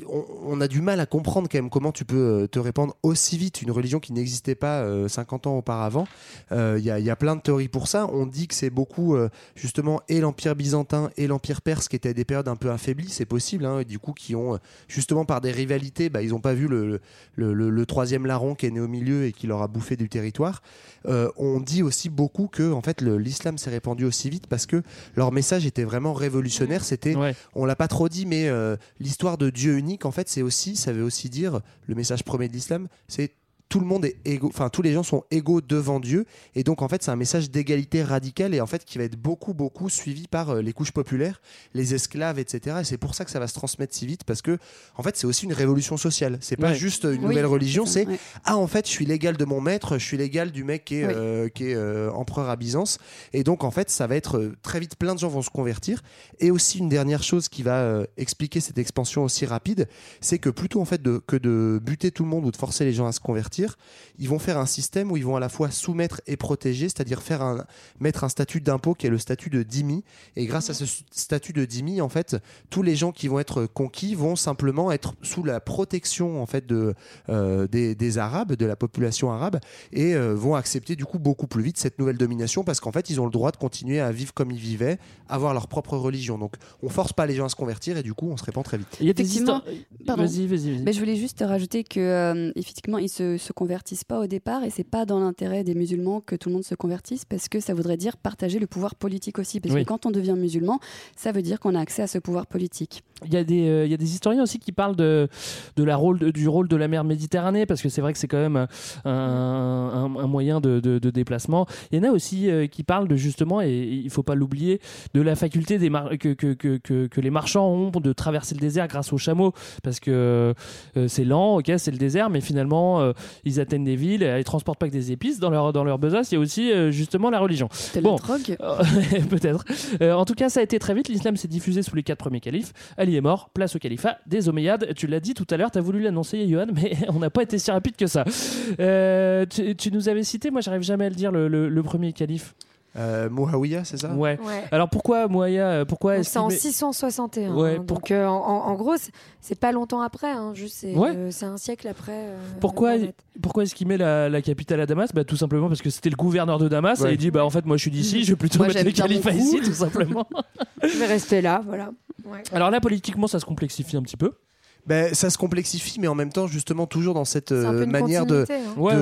on, on a du mal à comprendre quand même comment tu peux euh, te répandre aussi vite une religion qui n'existait pas euh, 50 ans auparavant. Euh, Il y, a, il y a plein de théories pour ça. On dit que c'est beaucoup euh, justement et l'empire byzantin et l'empire perse qui étaient des périodes un peu affaiblies, c'est possible. hein, et du coup, qui ont euh, justement par des rivalités, bah, ils n'ont pas vu le, le, le- le troisième larron qui est né au milieu et qui leur a bouffé du territoire. Euh, on dit aussi beaucoup que en fait l'islam s'est répandu aussi vite parce que leur message était vraiment révolutionnaire. C'était Ouais. on l'a pas trop dit, mais euh, l'histoire de Dieu unique, en fait, c'est aussi, ça veut aussi dire, le message premier de l'islam, c'est tout le monde est égaux, enfin tous les gens sont égaux devant Dieu, et donc en fait c'est un message d'égalité radicale et en fait qui va être beaucoup beaucoup suivi par euh, les couches populaires, les esclaves, etc. Et c'est pour ça que ça va se transmettre si vite parce que en fait c'est aussi une révolution sociale. C'est pas Ouais. juste une Oui, nouvelle religion, c'est ouais. ah en fait je suis l'égal de mon maître, je suis l'égal du mec qui est, Oui. euh, qui est euh, empereur à Byzance et donc en fait ça va être très vite plein de gens vont se convertir et aussi une dernière chose qui va euh, expliquer cette expansion aussi rapide c'est que plutôt en fait de, que de buter tout le monde ou de forcer les gens à se convertir ils vont faire un système où ils vont à la fois soumettre et protéger c'est-à-dire faire un mettre un statut d'impôt qui est le statut de dhimmi et grâce à ce statut de dhimmi en fait tous les gens qui vont être conquis vont simplement être sous la protection en fait de euh, des, des Arabes, de la population arabe, et euh, vont accepter du coup beaucoup plus vite cette nouvelle domination parce qu'en fait ils ont le droit de continuer à vivre comme ils vivaient, avoir leur propre religion. Donc on force pas les gens à se convertir et du coup on se répand très vite. Il y a des Effectivement. Vas-y, vas-y, vas-y. Mais je voulais juste rajouter que euh, effectivement ils se, se convertissent pas au départ et c'est pas dans l'intérêt des musulmans que tout le monde se convertisse parce que ça voudrait dire partager le pouvoir politique aussi parce Oui. que quand on devient musulman ça veut dire qu'on a accès à ce pouvoir politique. Il y, a des, euh, il y a des historiens aussi qui parlent de, de la rôle, de- du rôle de la mer Méditerranée, parce que c'est vrai que c'est quand même un, un- un moyen de, déplacement. Il y en a aussi euh, qui parlent de justement, et il faut pas l'oublier, de la faculté des que, que, que, que, que les marchands ont de traverser le désert grâce aux chameaux, parce que euh, c'est lent, ok, c'est le désert, mais finalement, ils atteignent des villes, et ils transportent pas que des épices dans leur, dans leur besace, il y a aussi justement la religion. Bon. Peut-être. En tout cas, ça a été très vite. L'islam s'est diffusé sous les quatre premiers califes. Ali est mort, place au califat des Omeyyades. Tu l'as dit tout à l'heure, tu as voulu l'annoncer, Johan, mais on n'a pas été si rapide que ça. Euh, tu, tu nous avais cité, moi j'arrive jamais à le dire, le, le- le premier calife. Euh, Mohawiya, c'est ça? Ouais. Ouais. Alors pourquoi Moaya euh, Pourquoi C'est en qu'il met- 661. Ouais, hein. pour- Donc euh, en, gros, c'est- pas longtemps après. hein, juste c'est Ouais. euh, c'est un siècle après. euh, Pourquoi, pourquoi est-ce qu'il met la, la capitale à Damas? Bah, Tout simplement parce que c'était le gouverneur de Damas Ouais. et il dit bah en fait moi je suis d'ici, je vais plutôt Moi, mettre j'aime le bien mon califat coup. ici tout simplement. Je vais rester là, voilà. Alors là politiquement ça se complexifie un petit peu. Ben, ça se complexifie, mais en même temps, justement, toujours dans cette euh, manière de, hein. Ouais,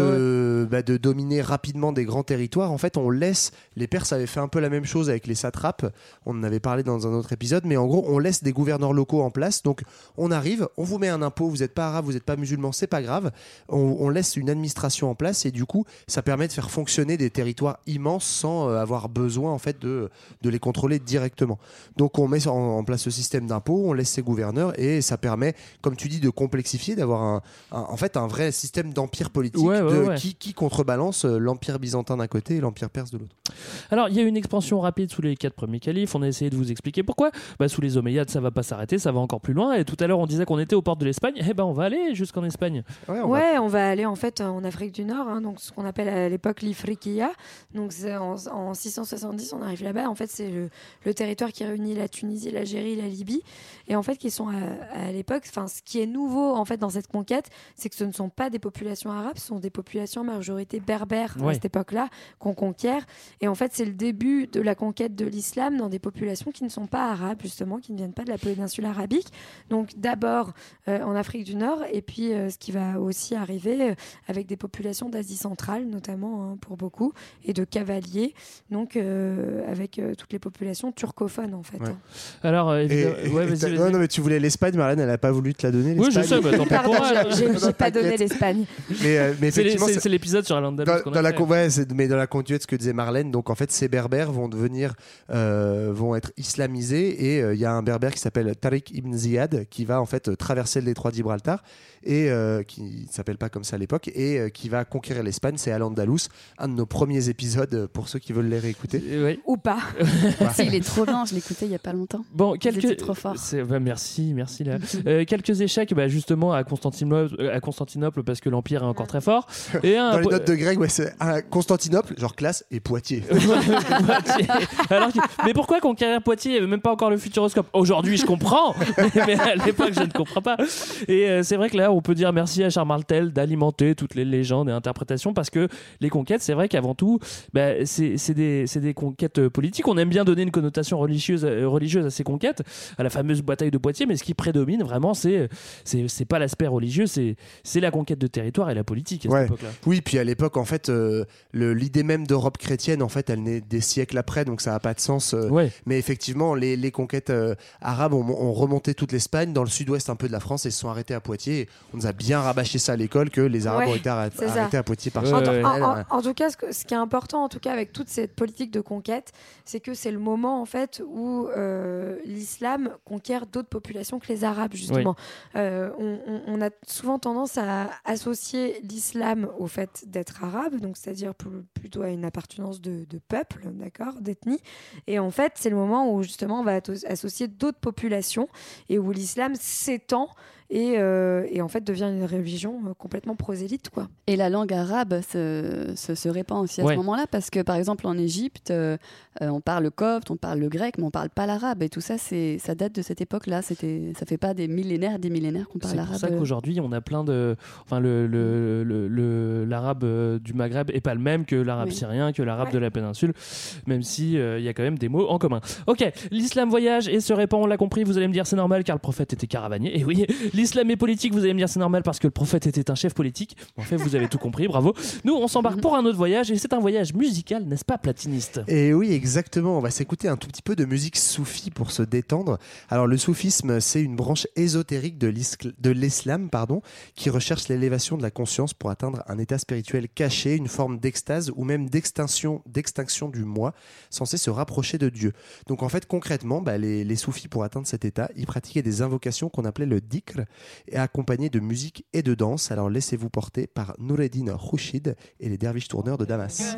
bah, de dominer rapidement des grands territoires. En fait, on laisse. Les Perses avaient fait un peu la même chose avec les satrapes. On en avait parlé dans un autre épisode, mais en gros, on laisse des gouverneurs locaux en place. Donc, on arrive, on vous met un impôt. Vous n'êtes pas arabe, vous n'êtes pas musulman, c'est pas grave. On, on laisse une administration en place et du coup, ça permet de faire fonctionner des territoires immenses sans euh, avoir besoin en fait de, de les contrôler directement. Donc, on met en, en place ce système d'impôt, on laisse ces gouverneurs et ça permet, comme tu dis, de complexifier, d'avoir un, un- en fait un vrai système d'empire politique Ouais, ouais, de- ouais. Qui, qui contrebalance euh, l'empire byzantin d'un côté et l'empire perse de l'autre. Alors il y a une expansion rapide sous les quatre premiers califes. On a essayé de vous expliquer pourquoi. Bah, sous les Omeyyades ça va pas s'arrêter, ça va encore plus loin. Et tout à l'heure on disait qu'on était aux portes de l'Espagne. Eh ben on va aller jusqu'en Espagne. Ouais, on va- Ouais, on va aller en fait en Afrique du Nord, hein, donc ce qu'on appelle à l'époque l'Ifriqiya. Donc c'est en, en 670, on arrive là-bas. En fait, c'est le, le territoire qui réunit la Tunisie, l'Algérie, la Libye, et en fait qui sont à, à l'époque. Enfin, ce qui est nouveau en fait dans cette conquête, c'est que ce ne sont pas des populations arabes, ce sont des populations en majorité berbères à cette époque-là qu'on conquiert. Et en fait, c'est le début de la conquête de l'islam dans des populations qui ne sont pas arabes justement, qui ne viennent pas de la péninsule arabique. Donc d'abord euh, en Afrique du Nord, et puis euh, ce qui va aussi arriver euh, avec des populations d'Asie centrale, notamment hein, pour beaucoup, et de cavaliers, donc euh, avec euh, toutes les populations turcophones en fait. Ouais. hein. Alors euh, Et- évidemment- et- ouais, et vas-y, t'as- vas-y. non, non, mais tu voulais l'Espagne, Marlène, elle a pas voulu te la donner. Oui, je sais, bah, tant pis pour j'ai- j'ai pas donné l'Espagne. Mais, euh, mais C'est les- effectivement, c'est c'est- c'est l'épisode sur dans, qu'on a dans la, fait. con- ouais, c'est- mais dans la continuité de ce que disait Marlène, donc en fait, ces berbères vont devenir, euh, vont être islamisés et euh, il y a un berbère qui s'appelle Tariq ibn Ziyad qui va en fait euh, traverser le détroit de Gibraltar et euh, qui ne s'appelle pas comme ça à l'époque et euh, qui va conquérir l'Espagne. C'est Al-Andalus, un de nos premiers épisodes euh, pour ceux qui veulent les réécouter. Euh, ouais. Ou pas. Si, il est trop bien, je l'écoutais il y a pas longtemps. Bon, Vous étiez quelques. trop fort. C'est- bah, merci, merci là. Euh, quelques échecs, bah, justement à Constantinople, euh, à Constantinople parce que l'empire est encore très fort. Et un Dans les notes de Greg, ouais, c'est un Constantinople, genre classe, et Poitiers. Poitiers. Alors que- mais pourquoi conquérir Poitiers Il n'y avait même pas encore le futuroscope? Aujourd'hui, je comprends, mais à l'époque, je ne comprends pas. Et euh, c'est vrai que là, on peut dire merci à Charles Martel d'alimenter toutes les légendes et interprétations parce que les conquêtes, c'est vrai qu'avant tout, bah, c'est des, conquêtes politiques. On aime bien donner une connotation religieuse, euh, religieuse à ces conquêtes, à la fameuse bataille de Poitiers, mais ce qui prédomine vraiment, c'est c'est c'est pas l'aspect religieux, c'est c'est la conquête de territoire et la politique à cette Ouais. époque-là. Oui, puis à l'époque, en fait, euh, le- l'idée même d'Europe chrétienne, en fait, elle naît des siècles après, donc ça n'a pas de sens. euh, Ouais. Mais effectivement, les, les conquêtes euh, arabes ont, ont remonté toute l'Espagne, dans le sud-ouest un peu de la France, et se sont arrêtés à Poitiers. Et on nous a bien rabâché ça à l'école que les Arabes Ouais, ont été ça. arrêtés à Poitiers par Ouais, Charles ouais. En, en- en tout cas, ce, que- ce qui est important, en tout cas, avec toute cette politique de conquête, c'est que c'est le moment en fait où euh, l'islam conquiert d'autres populations que les Arabes, justement. Euh, on, a souvent tendance à associer l'islam au fait d'être arabe, donc c'est-à-dire pl- plutôt à une appartenance de, de peuple, d'accord, d'ethnie. Et en fait, c'est le moment où justement on va associer d'autres populations et où l'islam s'étend et, euh, et en fait devient une religion euh, complètement prosélyte, quoi. Et la langue arabe se, se, se répand aussi à Ouais. ce moment-là, parce que par exemple en Égypte, euh, on parle le copte, on parle le grec, mais on parle pas l'arabe. Et tout ça, c'est, ça date de cette époque-là. C'était, ça fait pas des millénaires, des millénaires qu'on parle C'est pour ça qu'aujourd'hui, on a plein de. Enfin, le, le- le- le- l'arabe du Maghreb est pas le même que l'arabe Oui. syrien, que l'arabe Ouais. de la péninsule, même si euh, il y a quand même des mots en commun. Ok, l'islam voyage et se répand, on l'a compris. Vous allez me dire c'est normal car le prophète était caravanier. Et oui, l'islam est politique. Vous allez me dire c'est normal parce que le prophète était un chef politique. En fait, vous avez tout compris. Bravo. Nous, on s'embarque pour un autre voyage et c'est un voyage musical, n'est-ce pas, platiniste? Et oui, exactement. On va s'écouter un tout petit peu de musique soufie pour se détendre. Alors, le soufisme, c'est une branche ésotérique de l'islam, pardon, qui recherche l'élévation de la conscience pour atteindre un état spirituel caché, une forme d'extase ou même d'extinction, d'extinction du moi, censé se rapprocher de Dieu. Donc, en fait, concrètement, bah, les, les soufis, pour atteindre cet état, ils pratiquaient des invocations qu'on appelait le dhikr, et accompagnées de musique et de danse. Alors, laissez-vous porter par Noureddin Khouchid et les derviches tourneurs de Damas.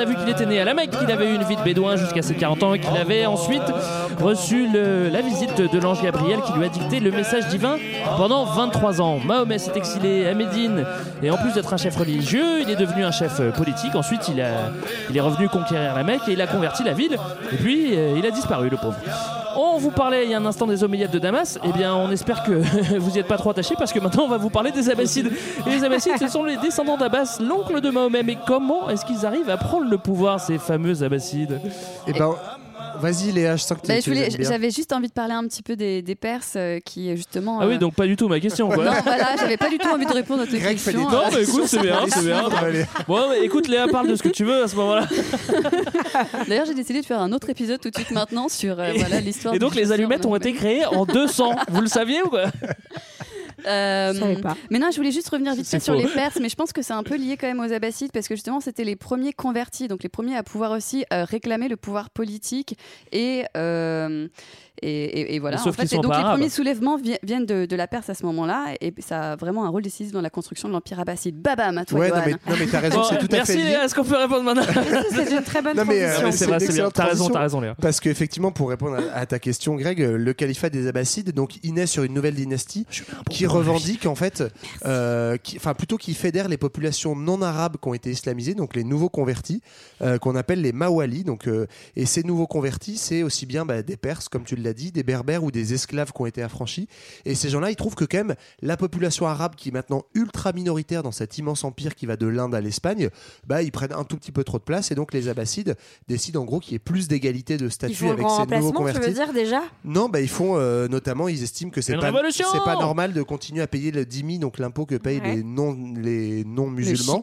A vu qu'il était né à la Mecque, qu'il avait eu une vie de bédouin jusqu'à ses 40 ans qu'il avait ensuite reçu la visite de l'ange Gabriel qui lui a dicté le message divin pendant 23 ans. Mahomet s'est exilé à Médine et en plus d'être un chef religieux, il est devenu un chef politique. Ensuite, il, il est revenu conquérir la Mecque et il a converti la ville. Et puis, euh, il a disparu, le pauvre. On vous parlait il y a un instant des Omeyyades de Damas. Eh bien, on espère que vous n'y êtes pas trop attachés parce que maintenant on va vous parler des Abbassides. Et les Abbassides, ce sont les descendants d'Abbas, l'oncle de Mahomet. Mais comment est-ce qu'ils arrivent à prendre le pouvoir, ces fameux Abbassides Eh ben, vas-y Léa, je sens que tu Bah. J'avais juste envie de parler un petit peu des, des Perses euh, qui justement. Ah oui, euh, donc pas du tout ma question. Quoi. Non, voilà, j'avais pas du tout envie de répondre à tes Greg questions. Non, mais écoute, c'est bien, c'est bien. Bon, mais écoute, Léa, parle de ce que tu veux à ce moment-là. D'ailleurs, j'ai décidé de faire un autre épisode tout de suite maintenant sur euh, voilà l'histoire. Et du donc, les allumettes ont été créées en 200. Vous le saviez ou quoi Euh, pas. mais non, je voulais juste revenir vite fait sur les Perses, mais je pense que c'est un peu lié quand même aux Abbassides parce que justement c'était les premiers convertis, donc les premiers à pouvoir aussi euh, réclamer le pouvoir politique et euh, et, et- et voilà. Sauf en fait, et donc pas les arabes. premiers soulèvements vi- viennent de, de la Perse à ce moment-là et ça a vraiment un rôle décisif dans la construction de l'empire abbasside. Babam, à toi, Ouais, non Johan. mais, non, mais t'as raison, c'est tout à Merci fait. Léa, est-ce qu'on peut répondre maintenant C'est une très bonne Non, mais, euh, C'est vrai, c'est bien. T'as raison, t'as raison, Léa. Parce qu'effectivement, pour répondre à, à ta question, Greg, le califat des Abbassides, donc, il naît sur une nouvelle dynastie qui revendique en fait, euh, qui- enfin plutôt qui fédère les populations non arabes qui ont été islamisées, donc les nouveaux convertis, euh, qu'on appelle les Mawalis. Donc, euh, et ces nouveaux convertis, c'est aussi bien bah, des Perses, comme tu l'as dit, des Berbères ou des esclaves qui ont été affranchis. Et ces gens-là, ils trouvent que quand même la population arabe, qui est maintenant ultra minoritaire dans cet immense empire qui va de l'Inde à l'Espagne, bah, ils prennent un tout petit peu trop de place. Et donc les Abbassides décident en gros qu'il y ait plus d'égalité de statut avec ces nouveaux remplacement, tu veux convertis. dire déjà? Non, bah, ils font euh, notamment, ils estiment que c'est pas, c'est pas normal de continuer à payer le dhimmi, donc l'impôt que payent Ouais. les non les non musulmans.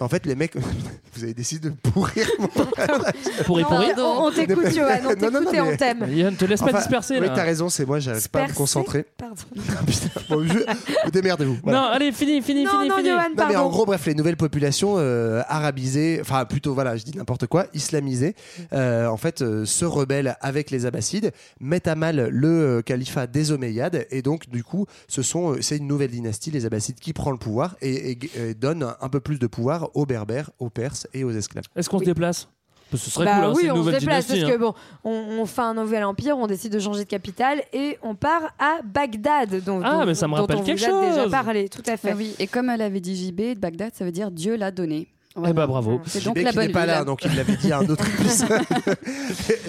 En fait, les mecs, vous avez décidé de pourrir mon Pour y Non, pourrir on, on t'écoute, Johan, on t'écoute et on mais- t'aime. Yann, te laisse pas Enfin, disperser Oui, là. t'as raison, c'est moi, j'arrive pas à me concentrer. Pardon. Putain, bon, je- démerdez-vous. voilà. Non, allez, fini, fini, Non, fini, non, fini. Johan, Non, mais en pardon. gros, bref, les nouvelles populations euh, arabisées, enfin plutôt, voilà, je dis n'importe quoi, islamisées, euh, en fait, euh, se rebellent avec les Abbassides, mettent à mal le euh, califat des Omeyyades, et donc, du coup, ce sont, euh, c'est une nouvelle dynastie, les Abbassides, qui prend le pouvoir et, et- et donne un, peu plus de pouvoir aux Berbères, aux Perses et aux esclaves. Est-ce qu'on se déplace? Ce serait Bah cool, hein, c'est oui, une on se déplace dynastie. parce hein. que bon, on, on fait un nouvel empire, on décide de changer de capitale et on part à Bagdad. Dont, Ah, dont- mais ça me dont rappelle on quelque vous a déjà parlé, tout à fait. Ah oui, et comme elle avait dit JB, Bagdad, ça veut dire Dieu l'a donné. Eh bah bravo. C'est donc JB la qui bonne n'est pas ville. là, donc il l'avait dit à un autre épisode.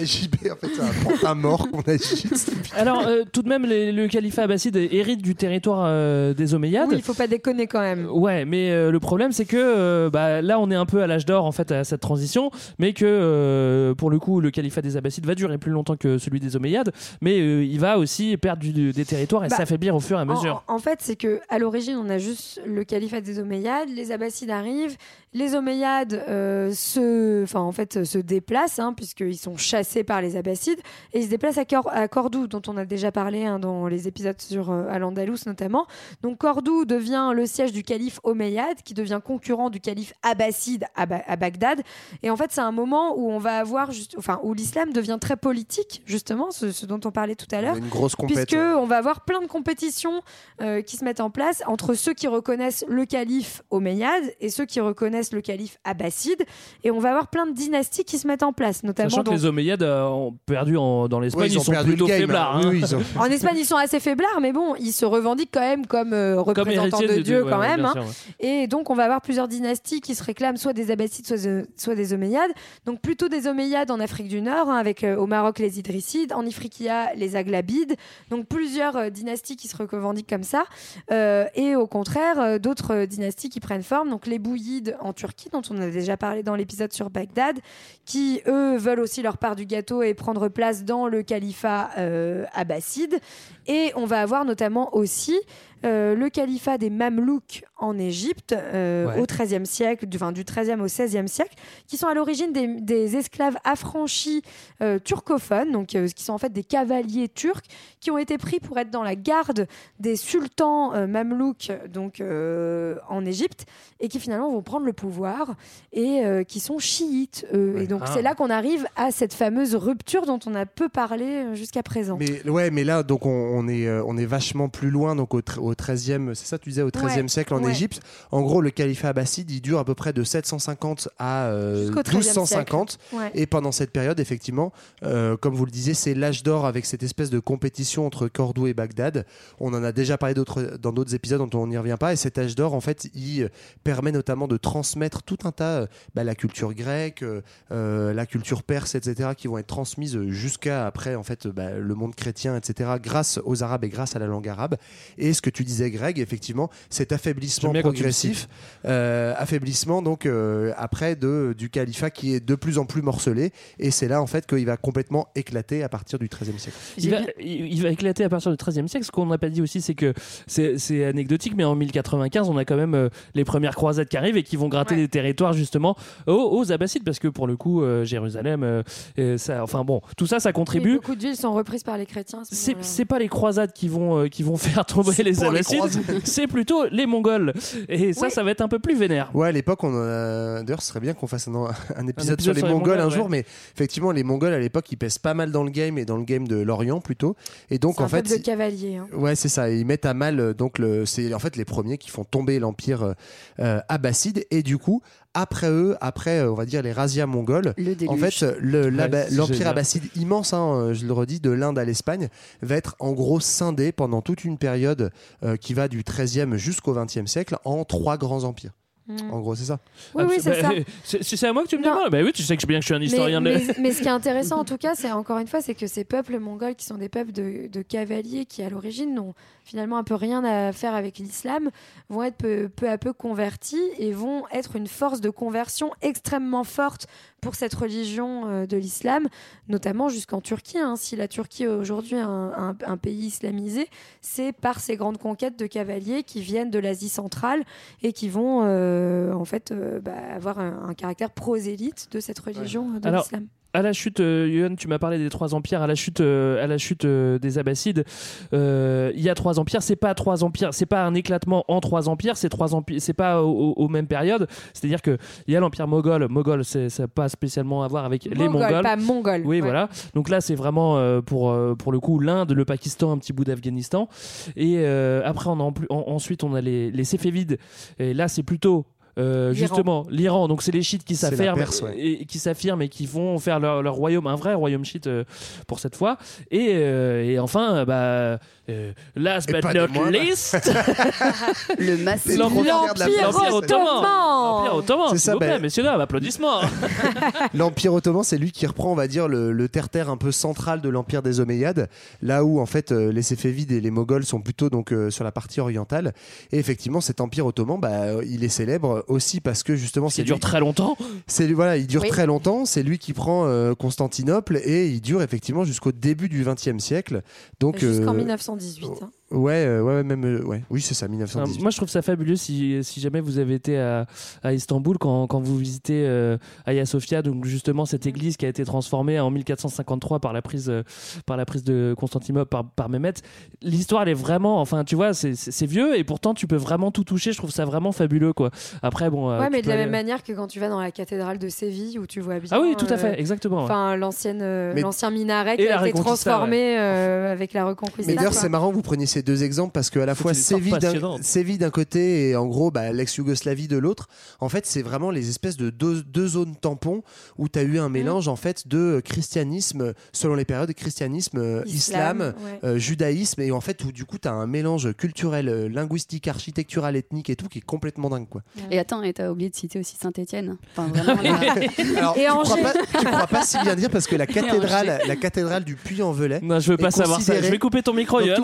JB, en fait, c'est un pantin mort qu'on a juste. Alors, euh, tout de même, les- le califat abbasside hérite du territoire euh, des Omeyyades. Oui, il faut pas déconner quand même. Ouais, mais euh, le problème c'est que euh, bah, là on est un peu à l'âge d'or en fait à cette transition, mais que euh, pour le coup le califat des Abbassides va durer plus longtemps que celui des Omeyyades, mais euh, il va aussi perdre du- des territoires et Bah, s'affaiblir au fur et à En, mesure. en fait, c'est que à l'origine, on a juste le califat des Omeyyades, les Abbassides arrivent, les Omeyyades euh, se, enfin en fait, se déplacent hein, puisqu'ils sont chassés par les Abbassides et ils se déplacent à, Cor- à Cordoue, dont on a déjà parlé hein, dans les épisodes sur euh, Al-Andalus notamment. Donc Cordoue devient le siège du calife Omeyyade, qui devient concurrent du calife Abbasside à, Ba- à Bagdad. Et en fait, c'est un moment où on va avoir, juste, enfin, où l'islam devient très politique, justement, ce, ce dont on parlait tout à l'heure. Une grosse compète. Puisque on va avoir plein de compétitions euh, qui se mettent en place entre ceux qui reconnaissent le calife omeyyade et ceux qui reconnaissent le calife abbasside. Et on va avoir plein de dynasties qui se mettent en place, notamment Sachant que donc- les Omeyyades euh, ont perdu en- dans l'Espagne, Ouais, ils, ont sont plutôt game, faiblards. hein. hein. Oui, ils ont- En Espagne, ils sont assez faiblards, mais bon, ils se revendiquent quand même comme euh, représentants de Dieu ouais, quand ouais, même. hein. sûr, ouais. Et donc, on va avoir plusieurs dynasties qui se réclament soit des Abbassides, soit, de- soit des Omeyyades. Donc, plutôt des Omeyyades en Afrique du Nord, hein, avec euh, au Maroc les Idrissides, en Ifriqiya les Aghlabides. Donc, plusieurs euh, dynasties qui se revendiquent comme ça. Euh, et au contraire, euh, d'autres euh, dynasties qui prennent forme. Donc, les Bouyides en Turquie Dont on a déjà parlé dans l'épisode sur Bagdad, qui eux veulent aussi leur part du gâteau et prendre place dans le califat euh, abbasside. Et on va avoir notamment aussi euh, le califat des Mamelouks en Égypte euh, Ouais. au XIIIe siècle, du, enfin, du XIIIe au XVIe siècle, qui sont à l'origine des, des esclaves affranchis euh, turcophones, donc euh, qui sont en fait des cavaliers turcs qui ont été pris pour être dans la garde des sultans euh, mamelouks donc euh, en Égypte et qui finalement vont prendre le pouvoir et euh, qui sont chiites. Et donc Ah. c'est là qu'on arrive à cette fameuse rupture dont on a peu parlé jusqu'à présent. Mais ouais, mais là, donc on, on est, euh, on est vachement plus loin, donc au, au 13e, c'est ça, tu disais, au 13e Ouais, siècle en ouais. Égypte. En gros, le califat abbasside, il dure à peu près de 750 à euh, Jusqu'au 13e 1250. siècle. Ouais. Et pendant cette période, effectivement, euh, comme vous le disiez, c'est l'âge d'or avec cette espèce de compétition entre Cordoue et Bagdad. On en a déjà parlé dans d'autres épisodes dont on n'y revient pas. Et cet âge d'or, en fait, il euh, permet notamment de transmettre tout un tas, euh, bah, la culture grecque, euh, euh, la culture perse, etc., qui vont être transmises jusqu'à après, en fait, bah, le monde chrétien, etc., grâce aux Arabes et grâce à la langue arabe. Et ce que tu disais, Greg, effectivement, cet affaiblissement progressif, euh, affaiblissement donc euh, après de, du califat qui est de plus en plus morcelé. Et c'est là, en fait, qu'il va complètement éclater à partir du XIIIe siècle. Il va, il va éclater à partir du XIIIe siècle. Ce qu'on n'a pas dit aussi, c'est que c'est c'est anecdotique, mais en 1095, on a quand même euh, les premières croisades qui arrivent et qui vont gratter des territoires justement aux, aux Abbassides, parce que pour le coup, euh, Jérusalem, ça, enfin bon, tout ça, ça Et contribue. beaucoup de villes sont reprises par les chrétiens. ce C'est c'est pas les croisades qui vont euh, qui vont faire tomber les croisades. c'est plutôt les Mongols. Et ça, Oui. ça va être un peu plus vénère. Ouais, à l'époque, on a- d'ailleurs, ce serait bien qu'on fasse un, un épisode épisode sur les sur les Mongols un jour, ouais. mais effectivement, les Mongols à l'époque, ils pèsent pas mal dans le game et dans le game de l'Orient plutôt. Et donc, en un fait, peuple de cavaliers. hein. Ouais, c'est ça. Ils mettent à mal euh, donc le. C'est en fait les premiers qui font tomber l'empire euh, euh, abbasside et du coup après eux, après euh, on va dire les razzias mongols. Le. En fait, le- Ouais, l'empire génial. abbasside immense, hein, euh, je le redis, de l'Inde à l'Espagne, va être en gros scindé pendant toute une période euh, qui va du 13e jusqu'au 20e siècle en trois grands empires. Mm. En gros, c'est ça. Oui, oui, c'est Bah, ça. c'est- C'est à moi que tu me Non. demandes. Bah oui, tu sais que je- bien que je suis un historien mais, de. mais- mais ce qui est intéressant en tout cas, c'est encore une fois, c'est que ces peuples mongols qui sont des peuples de, de cavaliers qui à l'origine n'ont finalement un peu rien à faire avec l'islam, vont être peu, peu à peu convertis et vont être une force de conversion extrêmement forte pour cette religion euh, de l'islam, notamment jusqu'en Turquie. hein. Si la Turquie est aujourd'hui un, un- un pays islamisé, c'est par ces grandes conquêtes de cavaliers qui viennent de l'Asie centrale et qui vont euh, en fait euh, bah, avoir un, un caractère prosélyte de cette religion de l'islam. À la chute, euh, Yohan, tu m'as parlé des trois empires. À la chute, euh, à la chute euh, des Abbassides, euh, il y a trois empires. C'est pas trois empires. C'est pas un éclatement en trois empires. C'est trois empires. C'est pas au- au- aux mêmes périodes. C'est-à-dire que il y a l'empire moghol. Moghol, c'est ça n'a pas spécialement à voir avec les Mongol, Mongols. pas mongol. Oui, Ouais. voilà. Donc là, c'est vraiment pour, pour le coup l'Inde, le Pakistan, un petit bout d'Afghanistan. Et après, on a en plus- en- ensuite, on a les, les Séfévides. Et là, c'est plutôt. Euh, justement, l'Iran, donc c'est les chiites qui s'affirment Perse, ouais. et, et qui s'affirment et qui vont faire leur, leur royaume, un vrai royaume chiite euh, pour cette fois. Et, euh, et enfin, bah, euh, last Et but not least, Le massif. l'Empire ottoman. L'Empire ottoman, C'est s'il ça, vous plaît, ben- messieurs dames, applaudissements. L'Empire ottoman, c'est lui qui reprend, on va dire, le, le terre-terre un peu central de l'Empire des Omeyyades, là où en fait les Séfévides et les Moghols sont plutôt donc euh, sur la partie orientale. Et effectivement, cet Empire ottoman, bah, il est célèbre aussi parce que justement, c'est dure lui- très longtemps. c'est lui- voilà, il dure Oui. très longtemps. C'est lui qui prend euh, Constantinople et il dure effectivement jusqu'au début du XXe siècle. Donc Jusqu'en euh, 1918. hein. Ouais, euh, ouais, ouais, même euh, ouais, oui, c'est ça, Euh, 1918. Moi, je trouve ça fabuleux si, si jamais vous avez été à, à Istanbul, quand, quand vous visitez euh, Hagia Sophia, donc justement cette église qui a été transformée en 1453 par la prise, euh, par la prise de Constantinople par, par Mehmet. L'histoire, elle est vraiment, enfin, tu vois, c'est- vieux et pourtant tu peux vraiment tout toucher. Je trouve ça vraiment fabuleux, quoi. Après, bon. Ouais, mais de la aller- même manière que quand tu vas dans la cathédrale de Séville où tu vois bien. Ah oui, tout à euh, fait, exactement. ouais. Enfin, l'ancienne, euh, Mais- l'ancien minaret Et qui a été transformé euh, avec la Reconquista. Mais d'ailleurs, c'est marrant vous preniez ces deux exemples parce que à la fois Séville d'un, côté et en gros bah, l'ex-Yougoslavie de l'autre, en fait, c'est vraiment les espèces de deux, deux zones tampons où tu as eu un mélange en fait de christianisme, selon les périodes, christianisme, euh, islam, Islam, ouais. euh, judaïsme, et en fait, où du coup, tu as un mélange culturel, euh, linguistique, architectural, ethnique et tout qui est complètement dingue. Quoi. Et attends, et t'as oublié de citer aussi Saint-Etienne. Enfin, vraiment, là- Alors, Et tu, crois Angers. pas, tu crois pas si bien dire parce que la cathédrale, la cathédrale du Puy-en-Velay, Non, je veux pas savoir ça. Je vais couper ton micro, est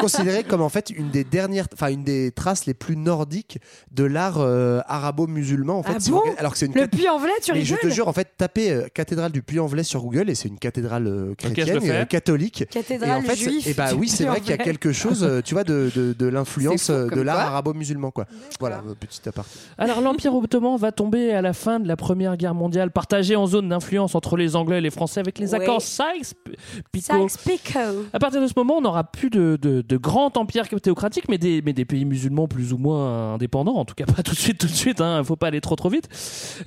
considéré comme en fait une des dernières, enfin une des traces les plus nordiques de l'art euh, arabo-musulman. En fait, Ah Si bon? vous- alors que c'est une Le Puy-en-Velay, tu Mais je rigoles? te jure, en fait, tapez euh, cathédrale du Puy-en-Velay sur Google et c'est une cathédrale euh, chrétienne, euh, catholique. Cathédrale et en fait, juif et bah du oui, c'est vrai qu'il y a quelque chose, euh, tu vois, de, de, de l'influence de l'art arabo-musulman, quoi. Voilà, petit aparté. Alors l'Empire ottoman va tomber à la fin de la Première Guerre mondiale, partagé en zone d'influence entre les Anglais et les Français avec les accords Sykes-Picot. Sykes-Picot. À partir de ce moment, on n'aura plus de, de, de grand empire théocratique, mais des, mais des pays musulmans plus ou moins indépendants, en tout cas pas tout de suite, tout de suite, hein, faut pas aller trop trop vite.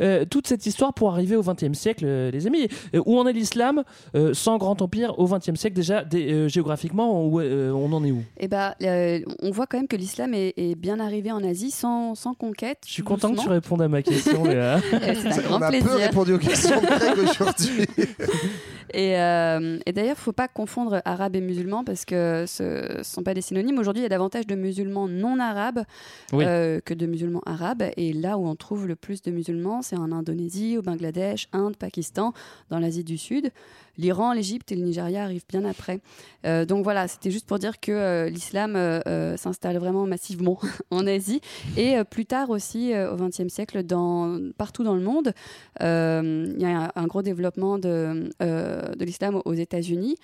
Euh, toute cette histoire pour arriver au XXe siècle, euh, les amis. Euh, où en est l'islam euh, sans grand empire au XXe siècle déjà des- euh, géographiquement où, euh, On en est où? Et bah, euh, on voit quand même que l'islam est, est bien arrivé en Asie sans, sans conquête. Je suis content que tu répondes à ma question, Léa. C'est un grand On a plaisir. peu répondu aux questions de Greg aujourd'hui. Et, euh, et d'ailleurs, il ne faut pas confondre arabe et musulman parce que ce ne sont pas des synonymes. Aujourd'hui, il y a davantage de musulmans non arabes Oui. euh, que de musulmans arabes. Et là où on trouve le plus de musulmans, c'est en Indonésie, au Bangladesh, Inde, Pakistan, dans l'Asie du Sud. L'Iran, l'Égypte et le Nigeria arrivent bien après. Euh, donc voilà, c'était juste pour dire que euh, l'islam euh, s'installe vraiment massivement en Asie et plus tard aussi au XXe siècle dans, partout dans le monde. Il y a un, un gros développement de, de l'islam aux États-Unis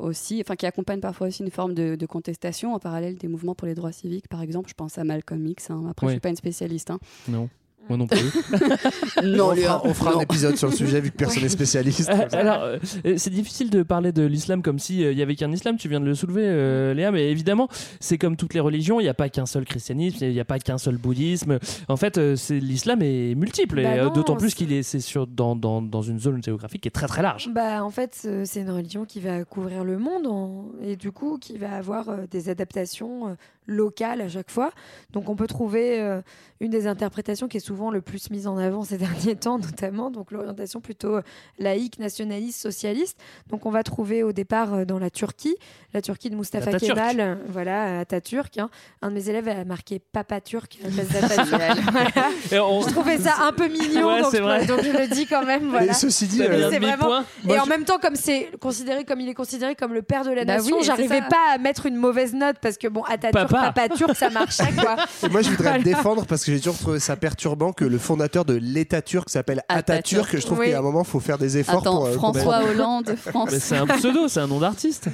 aussi, enfin qui accompagne parfois aussi une forme de, de contestation en parallèle des mouvements pour les droits civiques, par exemple. Je pense à Malcolm X. hein. Après, Oui. je suis pas une spécialiste. hein. Non. Moi non plus. Non, on Léa, fera, on fera non. un épisode sur le sujet vu que personne n'est spécialiste. Euh, Alors, euh, c'est difficile de parler de l'islam comme s'il il y avait qu'un islam, tu viens de le soulever, euh, Léa, mais évidemment, c'est comme toutes les religions, il n'y a pas qu'un seul christianisme, il n'y a pas qu'un seul bouddhisme. En fait, euh, l'islam est multiple, Bah euh, d'autant plus qu'il est, c'est sur, dans, dans, dans une zone géographique qui est très très large. Bah, en fait, euh, c'est une religion qui va couvrir le monde en- et du coup qui va avoir euh, des adaptations locales à chaque fois. Donc, on peut trouver euh, une des interprétations qui est souvent le plus mise en avant ces derniers temps, notamment donc l'orientation plutôt euh, laïque, nationaliste, socialiste. Donc, on va trouver au départ euh, dans la Turquie, la Turquie de Mustafa. Kemal, euh, voilà, Atatürk. hein. Un de mes élèves a marqué Papa Turc à la place d'Atatürk. Voilà. Et on- Je trouvais ça un peu mignon, Ouais, donc, je, vrai. donc je le dis quand même. Voilà. Et ceci dit, euh, c'est vraiment- points. Moi, et en je- même temps, comme c'est considéré comme il est considéré comme le père de la Bah nation, oui, j'arrivais pas à mettre une mauvaise note parce que bon, Atatürk, Papa. papa, turc, ça marchait quoi. Et moi, je voudrais Voilà. le défendre parce que j'ai toujours trouvé ça perturbant que le fondateur de l'État turc s'appelle Atatürk. Atatürk. Je trouve Oui. qu'à un moment, il faut faire des efforts Attends, pour. euh, François Hollande, France. Mais c'est un pseudo, c'est un nom d'artiste.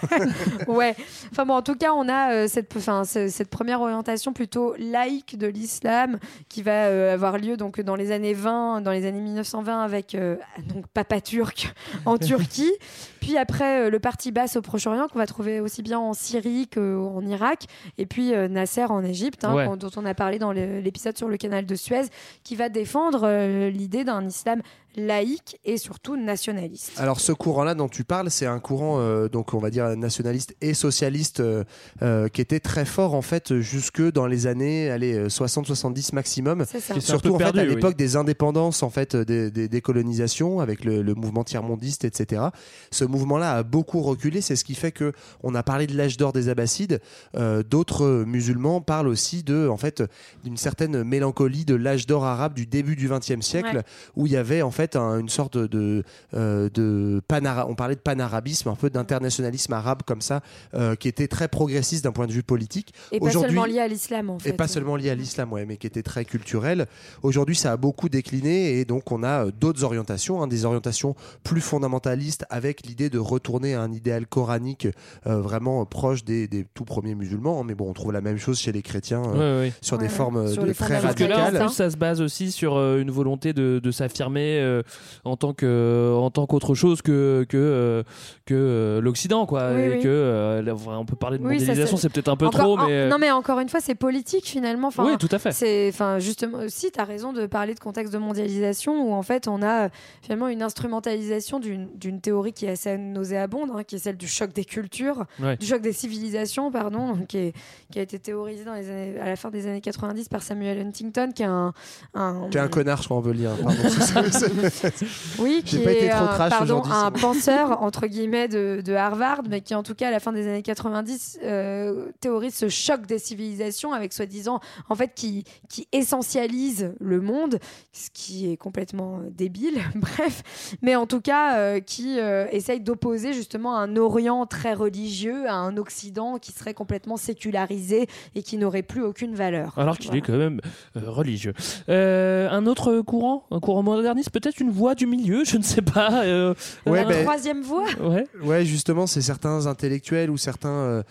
ouais. Enfin bon, en tout cas, on a euh, cette, enfin, ce- cette première orientation plutôt laïque de l'islam qui va euh, avoir lieu donc dans les années 20, dans les années 1920 avec euh, donc Papa Turc en Turquie. Puis après euh, le parti basse au Proche-Orient qu'on va trouver aussi bien en Syrie qu'en Irak. Et puis euh, Nasser en Égypte, hein, Ouais. dont on a parlé dans l'épisode sur le canal de Suez, qui va défendre euh, l'idée d'un islam laïque et surtout nationaliste. Alors ce courant-là dont tu parles, c'est un courant euh, donc on va dire nationaliste et socialiste euh, euh, qui était très fort en fait jusque dans les années allez 60-70 maximum. C'est ça. Qui C'est un Surtout peu en perdu, fait à oui. l'époque des indépendances en fait des, des, des colonisations avec le, le mouvement tiers-mondiste etc. Ce mouvement-là a beaucoup reculé, c'est ce qui fait que on a parlé de l'âge d'or des Abbassides. Euh, D'autres musulmans parlent aussi de en fait d'une certaine mélancolie de l'âge d'or arabe du début du XXe siècle Ouais. où il y avait en fait un- une sorte de, euh, de panara on parlait de panarabisme, un peu d'internationalisme arabe comme ça, euh, qui était très progressiste d'un point de vue politique. Et pas seulement lié à l'islam en fait. et pas seulement lié à l'islam, ouais, mais qui était très culturel. Aujourd'hui, ça a beaucoup décliné et donc on a euh, d'autres orientations, hein, des orientations plus fondamentalistes avec l'idée de retourner à un idéal coranique euh, vraiment euh, proche des, des tout premiers musulmans. hein. mais bon, on trouve la même chose chez les chrétiens euh, Ouais, ouais. sur Ouais, des formes euh, sur de les très Parce que là, en radicales. plus, ça se base aussi sur euh, une volonté de, de s'affirmer euh, en tant que en tant qu'autre chose que que euh, que euh, l'Occident, quoi. Oui, et oui. que euh, là, on peut parler de Oui, mondialisation, c'est- peut-être un peu Encore- trop, mais euh, Non, mais encore une fois, c'est politique finalement. Enfin, oui, tout à fait. C'est, enfin, justement, aussi, tu as raison de parler de contexte de mondialisation où en fait on a euh, finalement une instrumentalisation d'une, théorie qui est assez nauséabonde, hein, qui est celle du choc des cultures, Ouais. du choc des civilisations, pardon, donc, qui, est- qui a été théorisée dans les années, à la fin des années 90 par Samuel Huntington, qui est un, un- Qui est un connard, je crois, on veut le dire. Oui, qui pas est été trop un- trash pardon, aujourd'hui, un c'est penseur entre guillemets de, de Harvard, mais qui en tout cas à la fin des années 90 euh, théorise ce choc des civilisations avec soi-disant en fait qui qui essentialise le monde, ce qui est complètement débile. Bref, mais en tout cas euh, qui euh, essaye d'opposer justement un Orient très religieux à un Occident qui serait complètement sécularisé et qui n'aurait plus aucune valeur. Alors qu'il Voilà. est quand même euh, religieux. Euh, un autre courant, un courant moderniste, peut-être une voie du milieu, je ne sais pas. euh, Ouais, un- ben- Troisième voie. Ouais. Ouais, justement, c'est certains intellectuels ou certains euh,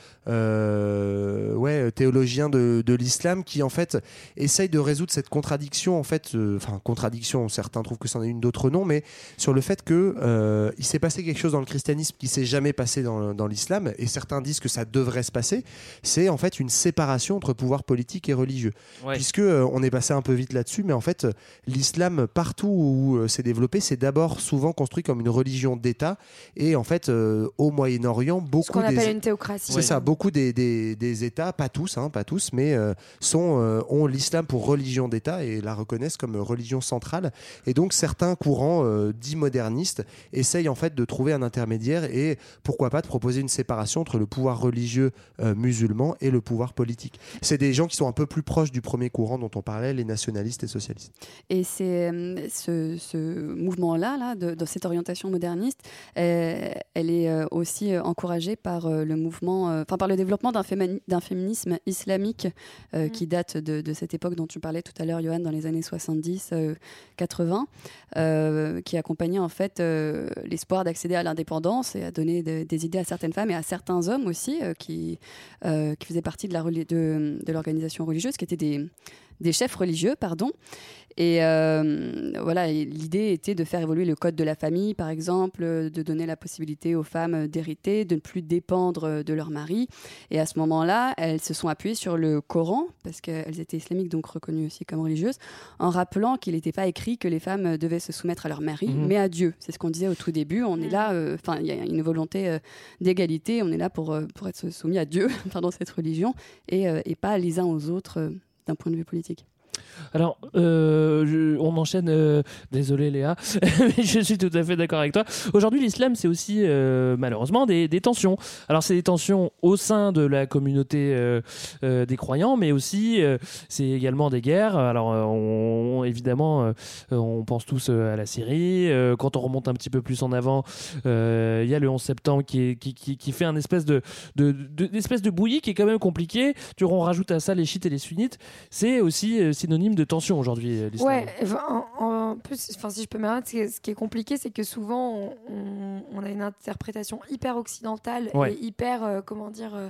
euh, ouais, théologiens de, de l'islam qui, en fait, essayent de résoudre cette contradiction, en fait, euh, enfin, contradiction, certains trouvent que c'en est une, d'autres non, mais sur le fait que euh, il s'est passé quelque chose dans le christianisme qui s'est jamais passé dans, dans l'islam, et certains disent que ça devrait se passer, c'est en fait une séparation entre pouvoir politique et religieux. Ouais. Puisque euh, on est passé un peu vite là-dessus, mais en fait, euh, l'islam, partout où c'est développé, c'est d'abord souvent construit comme une religion d'État, et en fait, euh, au Moyen-Orient, beaucoup Ce qu'on des- appelle une théocratie. c'est ça, beaucoup des, des- des États, pas tous, hein, pas tous, mais euh, sont, euh, ont l'islam pour religion d'État et la reconnaissent comme religion centrale. Et donc certains courants dits modernistes essayent en fait de trouver un intermédiaire et pourquoi pas de proposer une séparation entre le pouvoir religieux musulman et le pouvoir politique. C'est des gens qui sont un peu plus proches du premier courant dont on parlait, les nationalistes et socialistes. Et c'est ce, ce mouvement-là, là, de, de cette orientation moderniste, euh, elle est euh, aussi euh, encouragée par le mouvement, enfin par le développement d'un fémini- d'un féminisme islamique euh, qui date de, de cette époque dont tu parlais tout à l'heure, Johan, dans les années 70, euh, 80, euh, qui accompagnait en fait l'espoir d'accéder à l'indépendance et à donner de- des idées à certaines femmes et à certains hommes aussi qui, qui faisaient partie de la reli- de, de l'organisation religieuse, qui étaient des, des chefs religieux, pardon. Et euh, voilà, l'idée était de faire évoluer le code de la famille, par exemple, euh, de donner la possibilité aux femmes d'hériter, de ne plus dépendre euh, de leur mari. Et à ce moment-là, elles se sont appuyées sur le Coran, parce qu'elles étaient islamiques, donc reconnues aussi comme religieuses, en rappelant qu'il n'était pas écrit que les femmes devaient se soumettre à leur mari, Mhm. mais à Dieu. C'est ce qu'on disait au tout début. On est là, euh, enfin, il y a une volonté euh, d'égalité. On est là pour, euh, pour être soumis à Dieu dans cette religion et, euh, et pas les uns aux autres euh, d'un point de vue politique. Alors, euh, on enchaîne. euh, désolé Léa, mais je suis tout à fait d'accord avec toi. Aujourd'hui, l'islam, c'est aussi euh, malheureusement des, tensions. Alors, c'est des tensions au sein de la communauté des croyants, mais aussi c'est également des guerres. Alors, évidemment, on pense tous à la Syrie. Quand on remonte un petit peu plus en avant, il y a le 11 septembre qui, fait un espèce de- d'espèce de bouillie qui est quand même compliqué. Tu on rajoute à ça les chiites et les sunnites. C'est aussi euh, synonyme de tension aujourd'hui, euh. Ouais, en, en plus, enfin, si je peux me permettre, ce qui est compliqué, c'est que souvent, on, on- on a une interprétation hyper occidentale Ouais. et hyper, euh, comment dire, euh,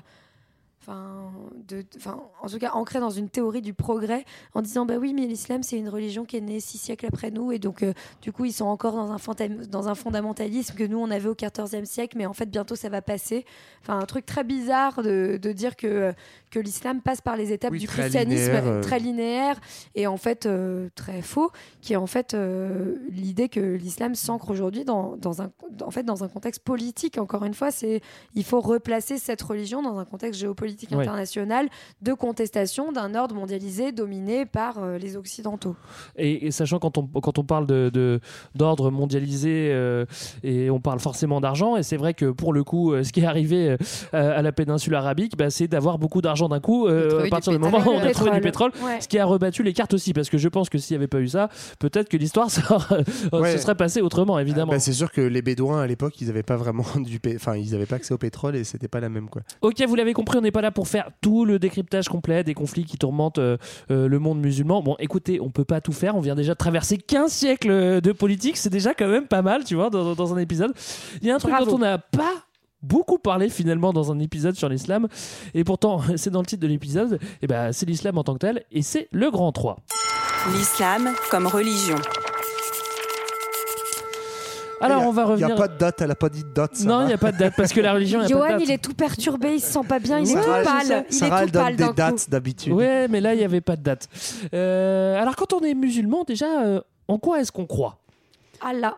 enfin, de, de- enfin, en tout cas, ancrée dans une théorie du progrès, en disant, bah oui, mais l'islam, c'est une religion qui est née six siècles après nous, et donc, euh, du coup, ils sont encore dans un, fantam- dans un fondamentalisme que nous, on avait au XIVe siècle, mais en fait, bientôt, ça va passer. Enfin, un truc très bizarre de, de dire que, que l'islam passe par les étapes Oui, du très christianisme linéaire, euh. très linéaire et en fait euh, très faux, qui est en fait euh, l'idée que l'islam s'ancre aujourd'hui dans, dans un, en fait, dans un contexte politique. Encore une fois, c'est il faut replacer cette religion dans un contexte géopolitique Ouais. international de contestation d'un ordre mondialisé dominé par euh, les Occidentaux. Et, et sachant quand on, quand on parle de, de- d'ordre mondialisé euh, et on parle forcément d'argent, et c'est vrai que pour le coup, euh, ce qui est arrivé euh, à la péninsule arabique, bah, c'est d'avoir beaucoup d'argent d'un coup euh, à partir du moment où on a trouvé du pétrole, Ouais. ce qui a rebattu les cartes aussi, parce que je pense que s'il n'y avait pas eu ça, peut-être que l'histoire se serait passée autrement, évidemment. Bah, c'est sûr que les Bédouins à l'époque, ils n'avaient pas vraiment du, enfin, ils n'avaient pas accès au pétrole et c'était pas la même quoi. Ok, vous l'avez compris, on n'est pas là pour faire tout le décryptage complet des conflits qui tourmentent euh, euh, le monde musulman. Bon, écoutez, on peut pas tout faire. On vient déjà de traverser 15 siècles de politique. C'est déjà quand même pas mal, tu vois, dans, dans un épisode. Il y a un truc Bravo. dont on n'a pas beaucoup parlé finalement dans un épisode sur l'islam et pourtant c'est dans le titre de l'épisode et ben c'est l'islam en tant que tel et c'est le grand 3 L'islam comme religion. Alors on va Il n'y revenir a pas de date, elle a pas dit de date. non il n'y a pas de date parce que la religion Johan, il est tout perturbé, il se sent pas bien, il est tout pâle. Il Sarah, est elle pâle donne des dates d'habitude. ouais mais là il n'y avait pas de date Euh, alors quand on est musulman déjà euh, en quoi est-ce qu'on croit? Allah.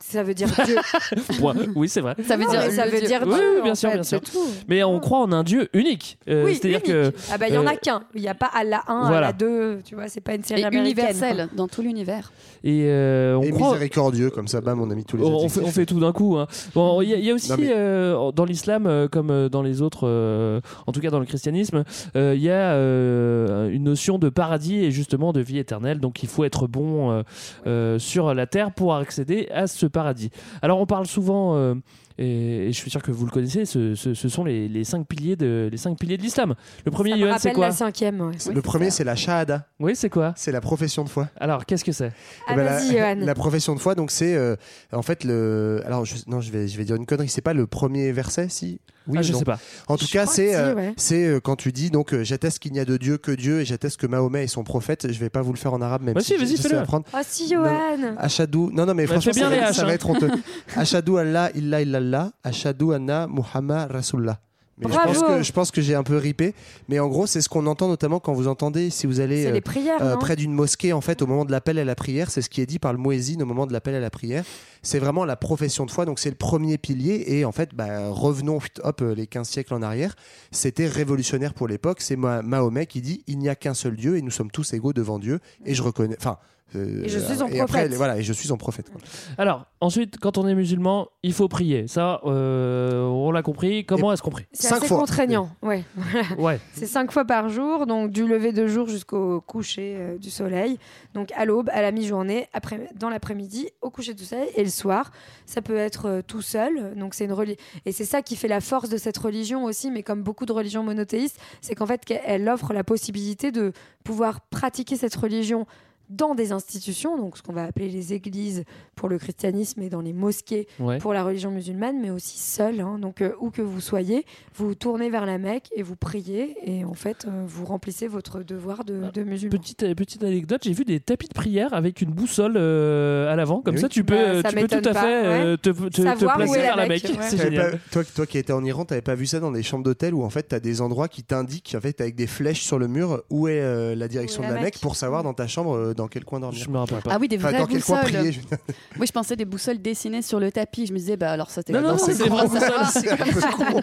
Ça veut dire Dieu. Oui, c'est vrai. Ça veut Non, dire mais ça le veut Dieu. dire Oui, Dieu. oui, bien en sûr, fait, bien sûr. c'est tout. Mais on croit en un Dieu unique. Euh, oui, C'est-à-dire unique. que. Ah bah il y en a euh, qu'un. Il n'y a pas Allah 1, voilà. Allah 2, tu vois, c'est pas une série Et américaine. universel dans tout l'univers. Et euh, on Et croit. miséricordieux, comme ça, bam, on a mis tous les On, on adjectifs. fait, on fait tout d'un coup. hein. Bon, il y, a- il y a aussi Non, mais- euh, dans l'islam, euh, comme euh, dans les autres, euh, en tout cas dans le christianisme, euh, il y a euh, une notion de paradis et justement de vie éternelle. Donc il faut être bon euh, euh, sur la terre pour accéder à ce paradis. Alors on parle souvent. euh, et, et je suis sûr que vous le connaissez, ce, ce- ce sont les, les cinq piliers de les cinq piliers de l'islam. Le premier, Yoann, c'est quoi la cinquième. ouais. le premier, c'est la shahada. Oui, c'est quoi C'est la profession de foi. Alors, qu'est-ce que c'est Ah, Eh ben, vas-y, la, profession de foi, donc c'est euh, en fait le. Alors je, non, je vais je vais dire une connerie. C'est pas le premier verset, si? Oui, Ah, je non. sais pas. En tout Je cas, c'est si, euh, ouais. c'est euh, quand tu dis donc euh, j'atteste qu'il n'y a de Dieu que Dieu et j'atteste que Mahomet est son prophète. Je vais pas vous le faire en arabe, même Vas-y, si vas-y, fais-le. apprendre. Ah si, Johan. Ashadou. Non, non, mais Bah, franchement, bien ça, les va- H, ça hein. va être honteux. Ashadou Allah illa illallah. Ashadou anna Muhammad Rasulullah. Mais je pense que je pense que j'ai un peu ripé, mais en gros c'est ce qu'on entend notamment quand vous entendez si vous allez euh, prières, euh, près d'une mosquée en fait au moment de l'appel à la prière, c'est ce qui est dit par le muezzin au moment de l'appel à la prière. C'est vraiment la profession de foi, donc c'est le premier pilier. Et en fait bah, revenons hop euh, les 15 siècles en arrière, c'était révolutionnaire pour l'époque, c'est Ma- Mahomet qui dit il n'y a qu'un seul Dieu et nous sommes tous égaux devant Dieu. Et je reconnais enfin Et je suis son et après, prophète. voilà, et je suis son prophète. quoi. Alors, ensuite, quand on est musulman, il faut prier. Ça, euh, on l'a compris. Comment est-ce qu'on prie C'est assez fois. contraignant. Ouais. Ouais. C'est cinq fois par jour, donc du lever de jour jusqu'au coucher euh, du soleil. Donc à l'aube, à la mi-journée, après, dans l'après-midi, au coucher du soleil et le soir. Ça peut être euh, tout seul. Donc c'est une reli- et c'est ça qui fait la force de cette religion aussi. Mais comme beaucoup de religions monothéistes, c'est qu'en fait qu'elle- elle offre la possibilité de pouvoir pratiquer cette religion dans des institutions, donc ce qu'on va appeler les églises pour le christianisme et dans les mosquées Ouais. pour la religion musulmane, mais aussi seul. hein. Donc euh, où que vous soyez, vous vous tournez vers la Mecque et vous priez et en fait euh, vous remplissez votre devoir de, de musulman. Petite, euh, petite anecdote, j'ai vu des tapis de prière avec une boussole euh, à l'avant, comme Oui. ça tu peux, Bah, ça tu peux tout à pas, fait euh, ouais. te, te- placer vers la Mecque, ouais. Génial. pas- toi, toi qui étais en Iran, t'avais pas vu ça dans des chambres d'hôtel où en fait t'as des endroits qui t'indiquent en fait avec des flèches sur le mur où est euh, la direction Où de la la Mecque Mecque. pour savoir dans ta chambre euh, dans quel coin dormir. Je me rappelle pas. Ah oui, des Enfin, vraies dans quel coin boussoles. prier. je- Oui, je pensais des boussoles dessinées sur le tapis. Je me disais, bah alors ça c'était Non, non, non, c'est c'est pour vrai, savoir. c'est un peu con.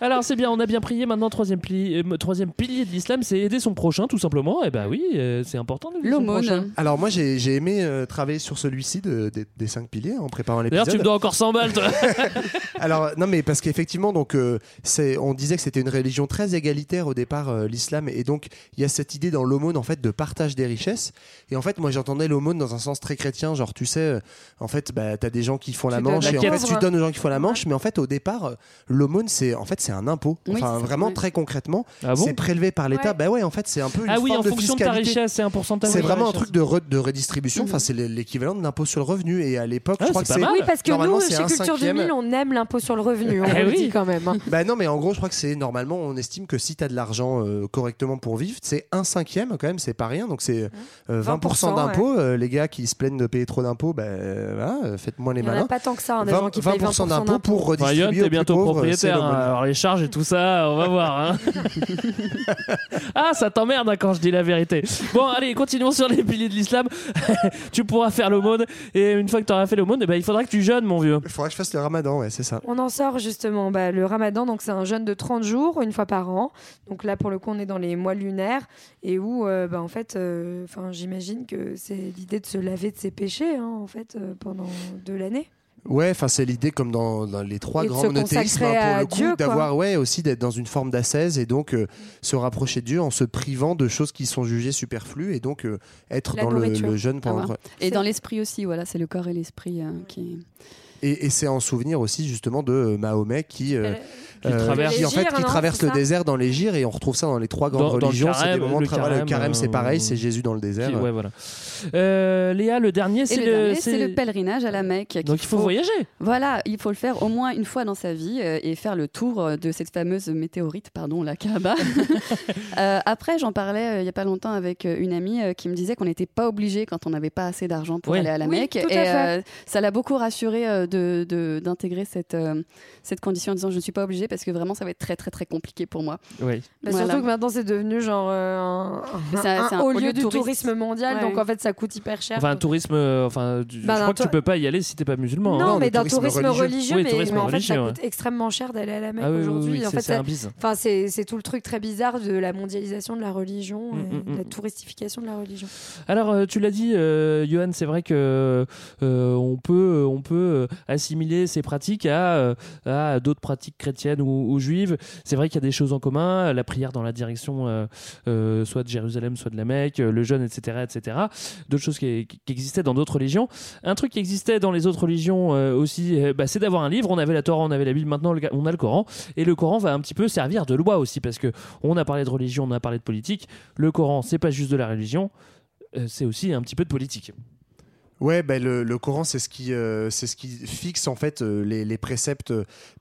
Alors c'est bien, on a bien prié. Maintenant, troisième, pli- euh, troisième pilier de l'islam, c'est aider son prochain, tout simplement. Et ben oui, euh, c'est important. prochain. L'aumône. Alors moi j'ai j'ai aimé euh, travailler sur celui-ci de- des- des cinq piliers en préparant D'ailleurs, tu me l'épisode. dois encore 100 balles, toi. Alors non mais parce qu'effectivement donc euh, c'est on disait que c'était une religion très égalitaire au départ euh, l'islam et donc il y a cette idée dans l'aumône en fait de partage des richesses et en fait moi j'entendais l'aumône dans un sens très chrétien genre tu sais euh, en fait bah t'as des gens qui font la Tu manche et en fait tu donnes aux gens qui font la manche mais en fait au départ euh, l'aumône c'est en fait c'est un impôt Oui, enfin c'est- vraiment très concrètement Ah bon c'est prélevé par l'État Ouais. bah ouais en fait c'est un peu une Ah oui, forme en de fonction de ta richesse, c'est un pourcentage. C'est vraiment un truc de, re- de redistribution. Enfin, c'est l'é- l'équivalent de l'impôt sur le revenu. Et à l'époque, Ah, je crois c'est que c'est. Oui, parce que nous, c'est chez Culture cinquième. 2000, on aime l'impôt sur le revenu. On Eh le oui. dit quand même. Bah non, mais en gros, je crois que c'est normalement, on estime que si tu as de l'argent euh, correctement pour vivre, c'est un cinquième quand même, c'est pas rien. Donc c'est euh, 20%, 20%, d'impôts. Euh, les gars qui se plaignent de payer trop d'impôts, bah, voilà, faites moins les Il n'y en a malins. pas tant que ça, hein, des 20%, gens qui payent 20% d'impôts pour redistribuer. Aux t'es bientôt pauvres, propriétaire. hein. Alors les charges et tout ça, on va voir. hein. ah, ça t'emmerde hein, quand je dis la vérité. Bon, allez, continuons sur les piliers de l'islam. tu pourras faire l'aumône et une fois que tu auras fait l'aumône, eh ben, il faudra que tu jeûnes, mon vieux. Il faudra que je fasse le ramadan, ouais, c'est ça. On en sort justement bah, le ramadan, donc c'est un jeûne de 30 jours, une fois par an. Donc là, pour le coup, on est dans les mois lunaires et où, euh, bah, en fait, euh, enfin, j'imagine que c'est l'idée de se laver de ses péchés, hein, en fait, euh, pendant de l'année. Ouais, enfin c'est l'idée comme dans, dans les trois Et grands monothéismes hein, pour le coup d'avoir ouais aussi d'être dans une forme d'ascèse et donc euh, se rapprocher de Dieu en se privant de choses qui sont jugées superflues et donc euh, être La dans le, le jeûne pendant Ah ouais. Et dans l'esprit aussi, voilà, c'est le corps et l'esprit euh, qui. et, et c'est en souvenir aussi justement de Mahomet qui euh, Qui traverse- qui, en fait qui traverse c'est le désert dans les gyres et on retrouve ça dans les trois grandes Dans- dans le religions c'est carême, des moments de le carême, carême c'est euh, pareil c'est Jésus dans le désert Qui- ouais, voilà. Euh, Léa, le dernier, c'est le le, dernier, c'est le pèlerinage à la Mecque. Donc il faut voyager. Voilà, il faut le faire au moins une fois dans sa vie euh, et faire le tour euh, de cette fameuse météorite, pardon, la Kaaba. Euh, après, j'en parlais euh, il y a pas longtemps avec euh, une amie euh, qui me disait qu'on n'était pas obligé quand on n'avait pas assez d'argent pour Oui. aller à la Oui, Mecque. tout à et euh, ça l'a beaucoup rassuré euh, de- de- d'intégrer cette, euh, cette condition en disant je ne suis pas obligé parce que vraiment, ça va être très, très, très compliqué pour moi. Oui. Bah, Voilà. Surtout que maintenant c'est devenu genre euh, un, haut lieu lieu du tourisme mondial, Ouais. donc en fait ça coûte hyper cher. Enfin, un tourisme, euh, enfin, tu- Bah, je crois que tu peux pas y aller si t'es pas musulman. non, hein. mais le d'un tourisme tourisme religieux. religieux, Oui, mais, tourisme mais en fait ça religieux, coûte extrêmement cher d'aller à la Mecque Ah oui, aujourd'hui. oui, en c'est- fait. Enfin, c'est tout le truc très bizarre de la mondialisation de la religion, Mm, mm, de mm. la touristification de la religion. Alors, euh, tu l'as dit, euh, Johan, c'est vrai que on peut, on peut assimiler ces pratiques à, à d'autres pratiques chrétiennes ou, ou juives. C'est vrai qu'il y a des choses en commun, la prière dans la direction euh, euh, soit de Jérusalem, soit de la Mecque, le jeûne, etc., etc. D'autres choses qui, existaient dans d'autres religions. Un truc qui existait dans les autres religions euh, aussi, bah, c'est d'avoir un livre. On avait la Torah, on avait la Bible, maintenant on a le Coran. Et le Coran va un petit peu servir de loi aussi, parce que on a parlé de religion, on a parlé de politique. Le Coran, c'est pas juste de la religion, c'est aussi un petit peu de politique. Ouais, ben le, le Coran, c'est ce qui, euh, c'est ce qui fixe en fait euh, les, les préceptes.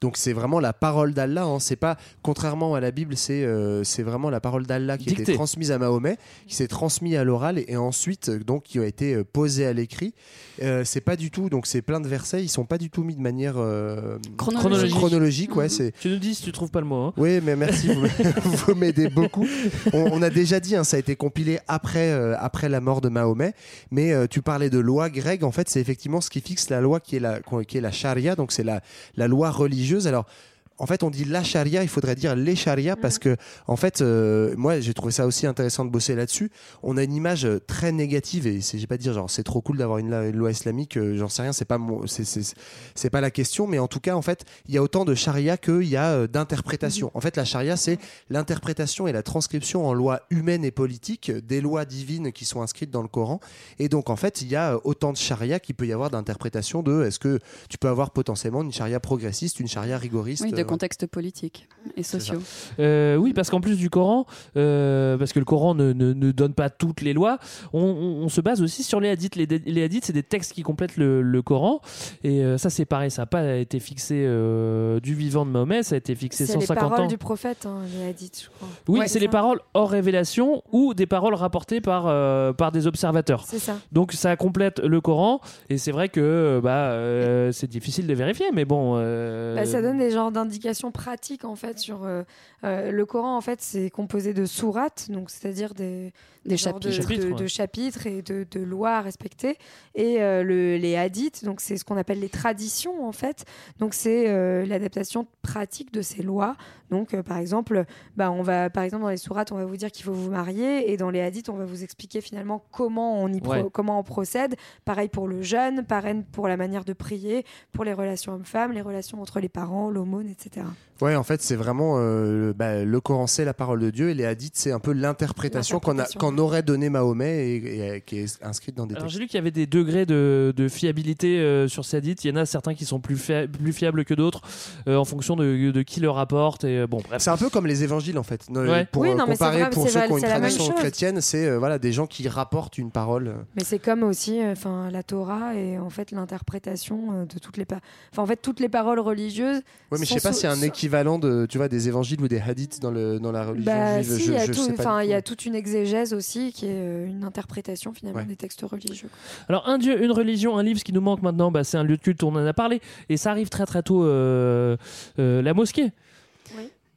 Donc c'est vraiment la parole d'Allah. Hein. C'est pas contrairement à la Bible, c'est euh, c'est vraiment la parole d'Allah qui a été transmise à Mahomet, qui s'est transmise à l'oral et, et ensuite donc qui a été posée à l'écrit. C'est pas du tout. Donc c'est plein de versets. Ils sont pas du tout mis de manière Chronologique. chronologique, ouais, Mhm. c'est Tu nous dis si tu trouves pas le mot. hein. oui, mais merci, vous, m'aidez beaucoup. On, on a déjà dit, hein, ça a été compilé après, après la mort de Mahomet, mais tu parlais de loi grecque, en fait, c'est effectivement ce qui fixe la loi qui est la, qui est la charia, donc c'est la, la loi religieuse. Alors, en fait, on dit la charia, il faudrait dire les charia parce que, en fait, euh, moi, j'ai trouvé ça aussi intéressant de bosser là-dessus. On a une image euh, très négative et c'est, j'ai pas dire genre c'est trop cool d'avoir une, loi islamique, euh, j'en sais rien, c'est pas mon, c'est, c'est, c'est pas la question, mais en tout cas, en fait, il y a autant de charia qu'il y a euh, d'interprétation. En fait, la charia, c'est l'interprétation et la transcription en loi humaine et politique des lois divines qui sont inscrites dans le Coran. Et donc, en fait, il y a euh, autant de charia qu'il peut y avoir d'interprétation de est-ce que tu peux avoir potentiellement une charia progressiste, une charia rigoriste. Oui, contextes politiques et sociaux. Euh, oui, parce qu'en plus du Coran, euh, parce que le Coran ne, ne- ne donne pas toutes les lois, on, on- on se base aussi sur les hadiths. Les, les hadiths, c'est des textes qui complètent le, le Coran. Et euh, ça, c'est pareil, ça n'a pas été fixé euh, du vivant de Mahomet, ça a été fixé C'est les 150 paroles ans. du prophète, hein, les hadiths, je crois. Oui, Ouais, c'est les paroles hors révélation ou des paroles rapportées par, euh, par des observateurs. C'est ça. Donc ça complète le Coran et c'est vrai que bah, euh, c'est difficile de vérifier, mais bon. euh, Bah, ça donne des genres pratiques en fait sur euh, euh, le Coran en fait c'est composé de sourates donc c'est-à-dire des, Des de, chapitres. de- Chapitres, ouais. de chapitres et de, de lois à respecter et euh, le- les hadiths donc c'est ce qu'on appelle les traditions en fait donc c'est euh, l'adaptation pratique de ces lois donc euh, par exemple bah, on va par exemple dans les sourates on va vous dire qu'il faut vous marier et dans les hadiths on va vous expliquer finalement comment on y pro- Ouais. comment on procède pareil pour le jeûne pareil pour la manière de prier pour les relations hommes-femmes les relations entre les parents l'aumône etc Ouais, en fait, c'est vraiment euh, bah, le Coran, c'est la parole de Dieu et les hadiths, c'est un peu l'interprétation qu'on, aurait donné Mahomet et, et, euh, qui est inscrite dans des Alors textes. j'ai lu qu'il y avait des degrés de, de fiabilité euh, sur ces hadiths. Il y en a certains qui sont plus, fia- plus fiables que d'autres euh, en fonction de, de qui le rapporte. Et euh, bon. C'est un peu comme les évangiles en fait. Ouais. Pour Oui, non, mais c'est comparer vrai, pour c'est ceux vrai, qui ont une tradition chrétienne, c'est euh, voilà des gens qui rapportent une parole. Mais c'est comme aussi, euh, enfin, la Torah et en fait l'interprétation de toutes les, enfin, en fait, toutes les paroles religieuses. Ouais, mais je sont sais pas sous- s'il y a un sous- équivalent de tu vois des évangiles ou des hadiths dans le dans la religion Bah, juive. si, je, il y a je tout- sais pas enfin, du il y a tout. toute une exégèse aussi qui est euh, une interprétation finalement Ouais. des textes religieux. Alors, un dieu, une religion, un livre, ce qui nous manque maintenant, bah, c'est un lieu de culte, on en a parlé. Et ça arrive très très tôt, euh, euh, la mosquée.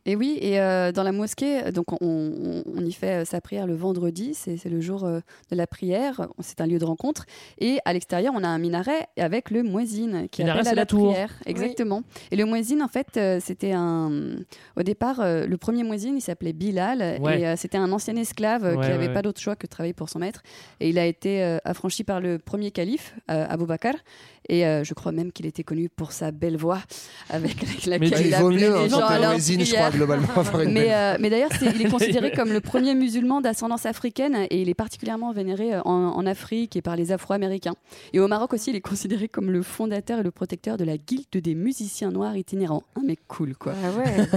Et oui, et euh, dans la mosquée, donc on, on- on y fait euh, sa prière le vendredi, c'est le jour euh, de la prière, c'est un lieu de rencontre. Et à l'extérieur, on a un minaret avec le muezzin qui Minaret, appelle à la, la tour. prière. Exactement. Et le muezzin, en fait, euh, c'était un. Au départ, le premier muezzin, il s'appelait Bilal, Ouais. et c'était un ancien esclave Ouais, qui n'avait ouais, pas d'autre choix que de travailler pour son maître. Et il a été affranchi par le premier calife, Abou Bakr. Et euh, je crois même qu'il était connu pour sa belle voix avec laquelle Bah, il il vaut appelait mieux les hein, gens à muezzin, je crois globalement Mais, euh, mais d'ailleurs, il est considéré comme le premier musulman d'ascendance africaine et il est particulièrement vénéré euh, en, en Afrique et par les Afro-Américains. Et au Maroc aussi, il est considéré comme le fondateur et le protecteur de la guilde des musiciens noirs itinérants. Un mec cool, quoi. Ah ouais.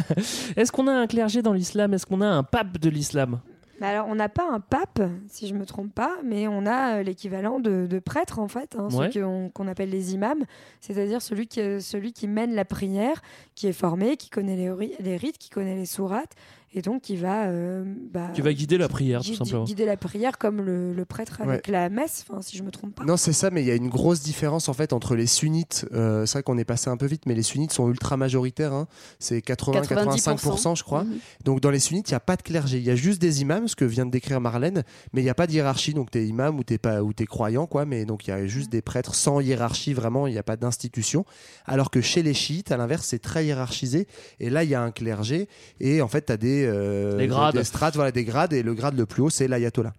Est-ce qu'on a un clergé dans l'islam? Est-ce qu'on a un pape de l'islam? Bah alors, on n'a pas un pape, si je me trompe pas, mais on a euh, l'équivalent de, de prêtre en fait, hein, Ouais. ceux qu'on appelle les imams, c'est-à-dire celui qui, celui qui mène la prière, qui est formé, qui connaît les, les rites, qui connaît les sourates. Et donc qui va, euh, bah, Qui va guider la prière, tout simplement. guider la prière comme le, le prêtre avec la messe, enfin, si je me trompe pas. Non, c'est ça, mais il y a une grosse différence en fait entre les sunnites. euh, c'est vrai qu'on est passé un peu vite, mais les sunnites sont ultra majoritaires. hein. C'est 80-85%, je crois. Donc dans les sunnites, il n'y a pas de clergé. Il y a juste des imams, ce que vient de décrire Marlène, mais il n'y a pas de hiérarchie. Donc t'es imam ou t'es pas ou t'es croyant, quoi. Mais donc il y a juste des prêtres sans hiérarchie, vraiment. Il n'y a pas d'institution. Alors que chez les chiites, à l'inverse, c'est très hiérarchisé. Et là, il y a un clergé. Et en fait, tu as des, euh, Des grades. des strates, voilà, des grades. Et le grade le plus haut, c'est l'ayatollah.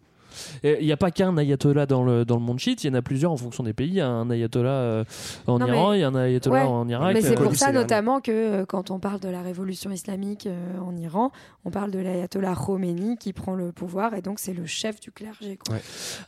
Il n'y a pas qu'un ayatollah dans le, dans le monde chiite, il y en a plusieurs en fonction des pays. Il y a un ayatollah euh, en Non, Iran, mais- il y a un ayatollah Ouais, en Irak. Mais c'est pour ça notamment que euh, quand on parle de la révolution islamique euh, en Iran, on parle de l'ayatollah Khomeini qui prend le pouvoir et donc c'est le chef du clergé. quoi.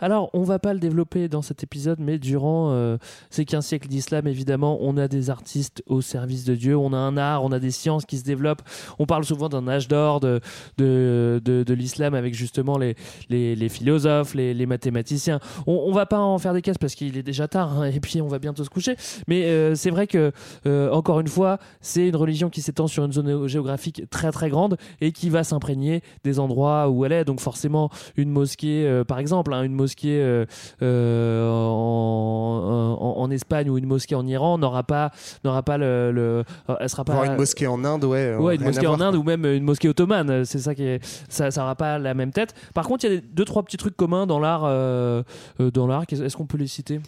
Alors, on va pas le développer dans cet épisode, mais durant euh, ces 15 siècles d'islam, évidemment, on a des artistes au service de Dieu, on a un art, on a des sciences qui se développent. On parle souvent d'un âge d'or de, de, de, de l'islam avec justement les, les, les philosophes, les, les mathématiciens. On, va pas en faire des cases parce qu'il est déjà tard hein, et puis on va bientôt se coucher. Mais euh, c'est vrai que, euh, encore une fois, c'est une religion qui s'étend sur une zone géographique très très grande et qui va s'imprégner des endroits où elle est. Donc forcément, une mosquée, euh, par exemple, hein, une mosquée en, en- en Espagne ou une mosquée en Iran n'aura pas, n'aura pas le, le- elle sera pas. Voir une mosquée en Inde, ouais. Ouais, une mosquée en. Inde ou même une mosquée ottomane, c'est ça qui est, ça, ça aura pas la même tête. Par contre, il y a des- deux trois petits trucs communs dans l'art, euh, euh, dans l'art. Est-ce qu'on peut les citer?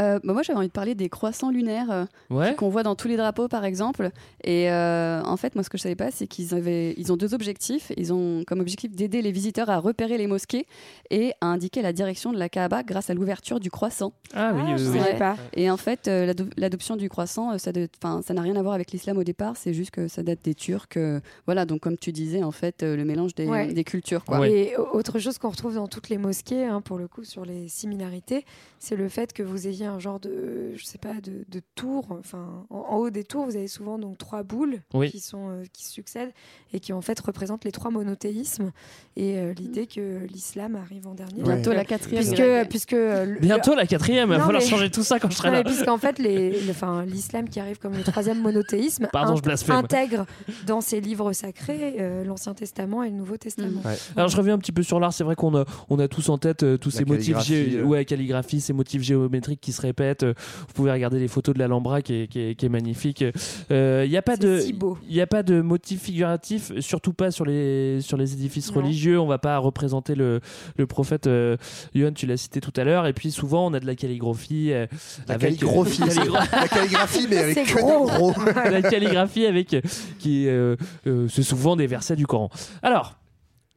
Euh, bah moi, j'avais envie de parler des croissants lunaires euh, Ouais. qu'on voit dans tous les drapeaux, par exemple. Et euh, en fait, moi, ce que je savais pas, c'est qu'ils avaient, ils ont deux objectifs. Ils ont comme objectif d'aider les visiteurs à repérer les mosquées et à indiquer la direction de la Kaaba grâce à l'ouverture du croissant. Ah oui, Ah, je oui, oui. savais pas. Et en fait, euh, l'ado- l'adoption du croissant, euh, ça de- ça n'a rien à voir avec l'islam au départ. C'est juste que ça date des Turcs. euh, voilà, donc comme tu disais, en fait, euh, le mélange des, Ouais. des cultures. Quoi. Et au- autre chose qu'on retrouve dans toutes les mosquées, hein, pour le coup, sur les similarités, c'est le fait que vous ayez un genre de, je sais pas, de, de tour. Enfin, en, en haut des tours, vous avez souvent donc trois boules Oui. qui sont euh, qui succèdent et qui en fait représentent les trois monothéismes et euh, l'idée que l'islam arrive en dernier. Bientôt la euh, quatrième. Puisque, Greg. puisque euh, le- Bientôt la quatrième, il va falloir mais- changer tout ça quand je serai Non, là. puisqu'en fait, les, le- enfin, l'islam qui arrive comme le troisième monothéisme Pardon, je intègre dans ses livres sacrés euh, l'Ancien Testament et le Nouveau Testament. Ouais. Alors je reviens un petit peu sur l'art, c'est vrai qu'on a, on a tous en tête euh, tous La ces motifs, euh. ouais, calligraphie, ces motifs géométriques qui se répètent. Euh, Vous pouvez regarder les photos de l'Alhambra qui est, qui est- qui est magnifique. Il n'y a pas de, si il y a pas de motifs figuratifs, surtout pas sur les sur les édifices Non. religieux. On va pas représenter le, le prophète. Euh, Johan, tu l'as cité tout à l'heure. Et puis souvent on a de la calligraphie. euh, La avec- calligraphie. calligra- la calligraphie, mais avec que gros. la calligraphie avec qui euh, euh, c'est souvent des versets du Coran. Alors,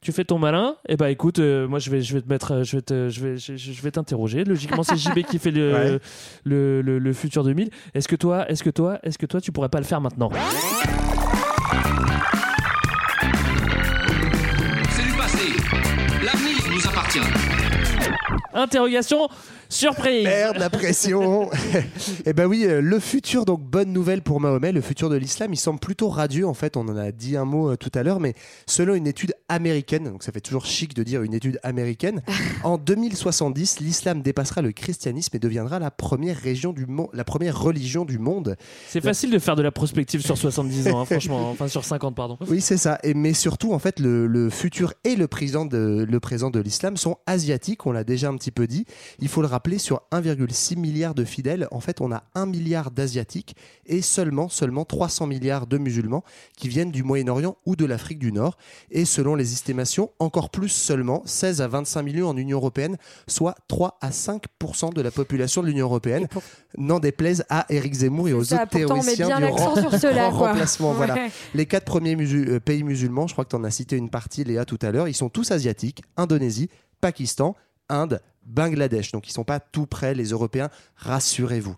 tu fais ton malin, et bah écoute, euh, moi je vais je vais te mettre euh, je vais te- je vais je, je vais t'interroger. Logiquement c'est JB qui fait le, Ouais. le, le, le futur 2000. Est-ce que toi est-ce que toi est-ce que toi tu pourrais pas le faire maintenant? Interrogation surprise. Merde, la pression. Eh ben oui, euh, le futur, donc bonne nouvelle pour Mahomet, le futur de l'islam, il semble plutôt radieux. En fait, on en a dit un mot euh, tout à l'heure, mais selon une étude américaine, donc ça fait toujours chic de dire une étude américaine, en 2070, l'islam dépassera le christianisme et deviendra la première région du monde, la première religion du monde. C'est facile de faire de la prospective sur 70 ans, hein, franchement, enfin sur 50 pardon. Oui, c'est ça. Et, mais surtout, en fait, le, le futur et le présent de, le présent de l'islam sont asiatiques. On l'a déjà un petit peu dit. Il faut le rappeler, sur 1,6 milliard de fidèles, en fait, on a 1 milliard d'asiatiques et seulement, seulement 300 milliards de musulmans qui viennent du Moyen-Orient ou de l'Afrique du Nord. Et selon les estimations, encore plus seulement 16 à 25 millions en Union européenne, soit 3 à 5% de la population de l'Union européenne. N'en déplaise à Éric Zemmour et aux Ça, autres pourtant, on met théoriciens bien du sur cela, remplacement. Voilà. Les quatre premiers musul- euh, pays musulmans, je crois que tu en as cité une partie, Léa, tout à l'heure, ils sont tous asiatiques, Indonésie, Pakistan, Inde, Bangladesh. Donc ils sont pas tout près, les Européens, rassurez-vous.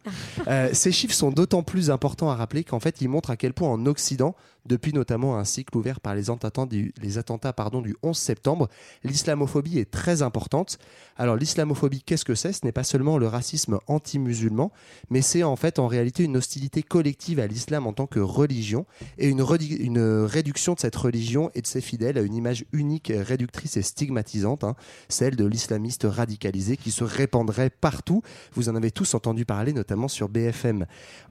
Euh, ces chiffres sont d'autant plus importants à rappeler qu'en fait, ils montrent à quel point en Occident, depuis notamment un cycle ouvert par les attentats du, les attentats, pardon, du 11 septembre, l'islamophobie est très importante. Alors l'islamophobie, qu'est-ce que c'est? Ce n'est pas seulement le racisme anti-musulman, mais c'est en fait en réalité une hostilité collective à l'islam en tant que religion et une, une réduction de cette religion et de ses fidèles à une image unique, réductrice et stigmatisante, hein, celle de l'islamiste radicalisé qui se répandrait partout. Vous en avez tous entendu parler, notamment sur BFM.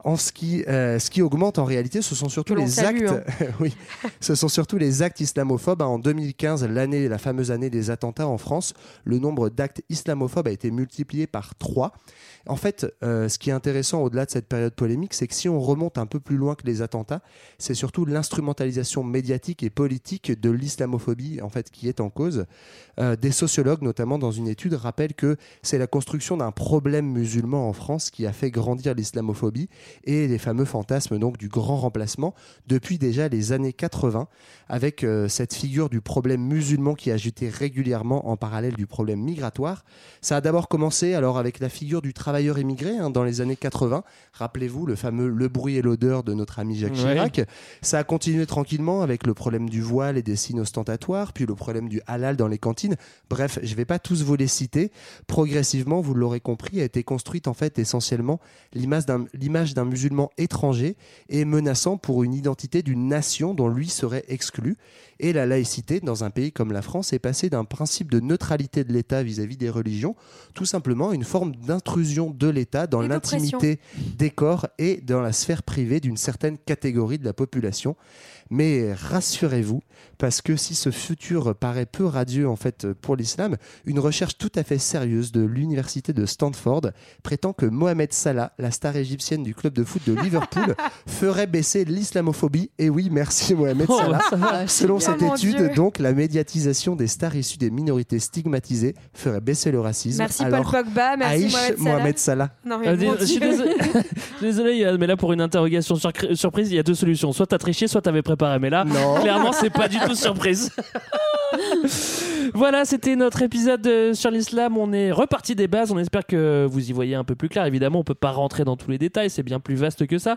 En ce qui, euh, ce qui augmente en réalité, ce sont surtout les salue, actes. hein. oui, ce sont surtout les actes islamophobes. hein. En 2015, l'année, la fameuse année des attentats en France, le nombre d'actes islamophobes a été multiplié par 3. En fait, euh, ce qui est intéressant au-delà de cette période polémique, c'est que si on remonte un peu plus loin que les attentats, c'est surtout l'instrumentalisation médiatique et politique de l'islamophobie en fait qui est en cause. Euh, des sociologues, notamment dans une étude, rappellent que c'est la construction d'un problème musulman en France qui a fait grandir l'islamophobie et les fameux fantasmes donc du grand remplacement depuis déjà les années 80, avec euh, cette figure du problème musulman qui ajoutée régulièrement en parallèle du problème migratoire. Ça a d'abord commencé alors avec la figure du travailleur immigré hein, dans les années 80. Rappelez-vous le fameux le bruit et l'odeur de notre ami Jacques Ouais. Chirac. Ça a continué tranquillement avec le problème du voile et des signes ostentatoires, puis le problème du halal dans les cantines. Bref, je ne vais pas tous vous les citer. Progressivement, vous l'aurez compris, a été construite en fait essentiellement l'image d'un musulman étranger et menaçant pour une identité d'une nation dont lui serait exclu. Et la laïcité, dans un pays comme la France, est passée d'un principe de neutralité de l'État vis-à-vis des religions, tout simplement une forme d'intrusion de l'État dans Et d'oppression. l'intimité des corps et dans la sphère privée d'une certaine catégorie de la population. Mais rassurez-vous, parce que si ce futur paraît peu radieux en fait pour l'islam, une recherche tout à fait sérieuse de l'université de Stanford prétend que Mohamed Salah, la star égyptienne du club de foot de Liverpool, ferait baisser l'islamophobie. Et oui, merci Mohamed Oh, Salah. va. Selon cette étude, Dieu. donc, la médiatisation des stars issues des minorités stigmatisées ferait baisser le racisme. Merci Paul Pogba, merci Aïch Mohamed Salah. Mohamed Salah. Non, mais Euh, je suis désolé, mais là pour une interrogation sur- surprise, il y a deux solutions. Soit t'as triché, soit t'avais préparé. Mais là, Non. clairement, c'est pas du tout surprise. voilà, c'était notre épisode sur l'islam. On est reparti des bases. On espère que vous y voyez un peu plus clair. Évidemment, on peut pas rentrer dans tous les détails. C'est bien plus vaste que ça.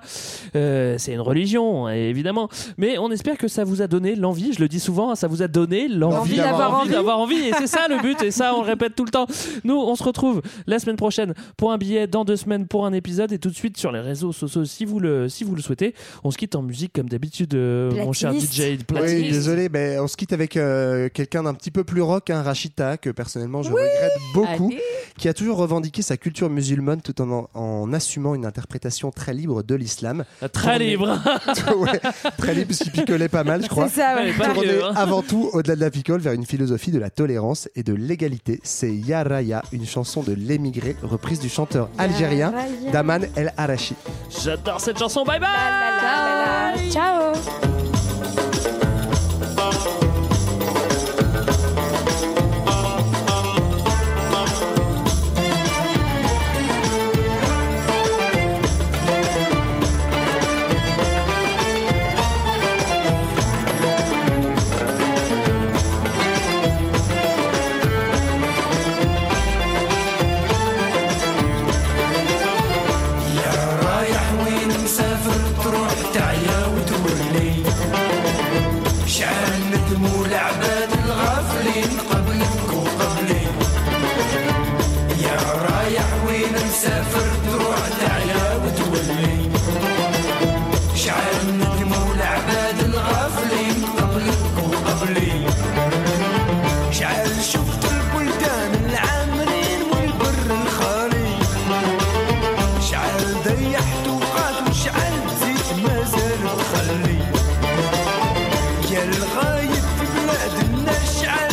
Euh, c'est une religion, évidemment. Mais on espère que ça vous a donné l'envie. Je le dis souvent, hein, ça vous a donné l'envie d'avoir envie. d'avoir envie. Et c'est ça le but. Et ça, on le répète tout le temps. Nous, on se retrouve la semaine prochaine pour un billet, dans deux semaines pour un épisode, et tout de suite sur les réseaux sociaux si vous le, si vous le souhaitez. On se quitte en musique comme d'habitude, euh, mon cher Platiniste. DJ Oui, Platiniste. désolé, mais on se quitte avec euh, quelqu'un d'un petit peu plus rock, un Rachita, que personnellement je regrette beaucoup, Allez. qui a toujours revendiqué sa culture musulmane tout en, en assumant une interprétation très libre de l'islam. Très Tourné- libre. Ouais, très libre, parce qu'il picolait pas mal, je crois. C'est ça, ouais. Ouais, pas Tourné que, hein. avant tout, au-delà de la picole, vers une philosophie de la tolérance et de l'égalité. C'est Ya Raya, une chanson de l'émigré, reprise du chanteur algérien. Daman El Arachi. J'adore cette chanson. Bye bye. La, la, la, la. Ciao. رايد بلاد النشعه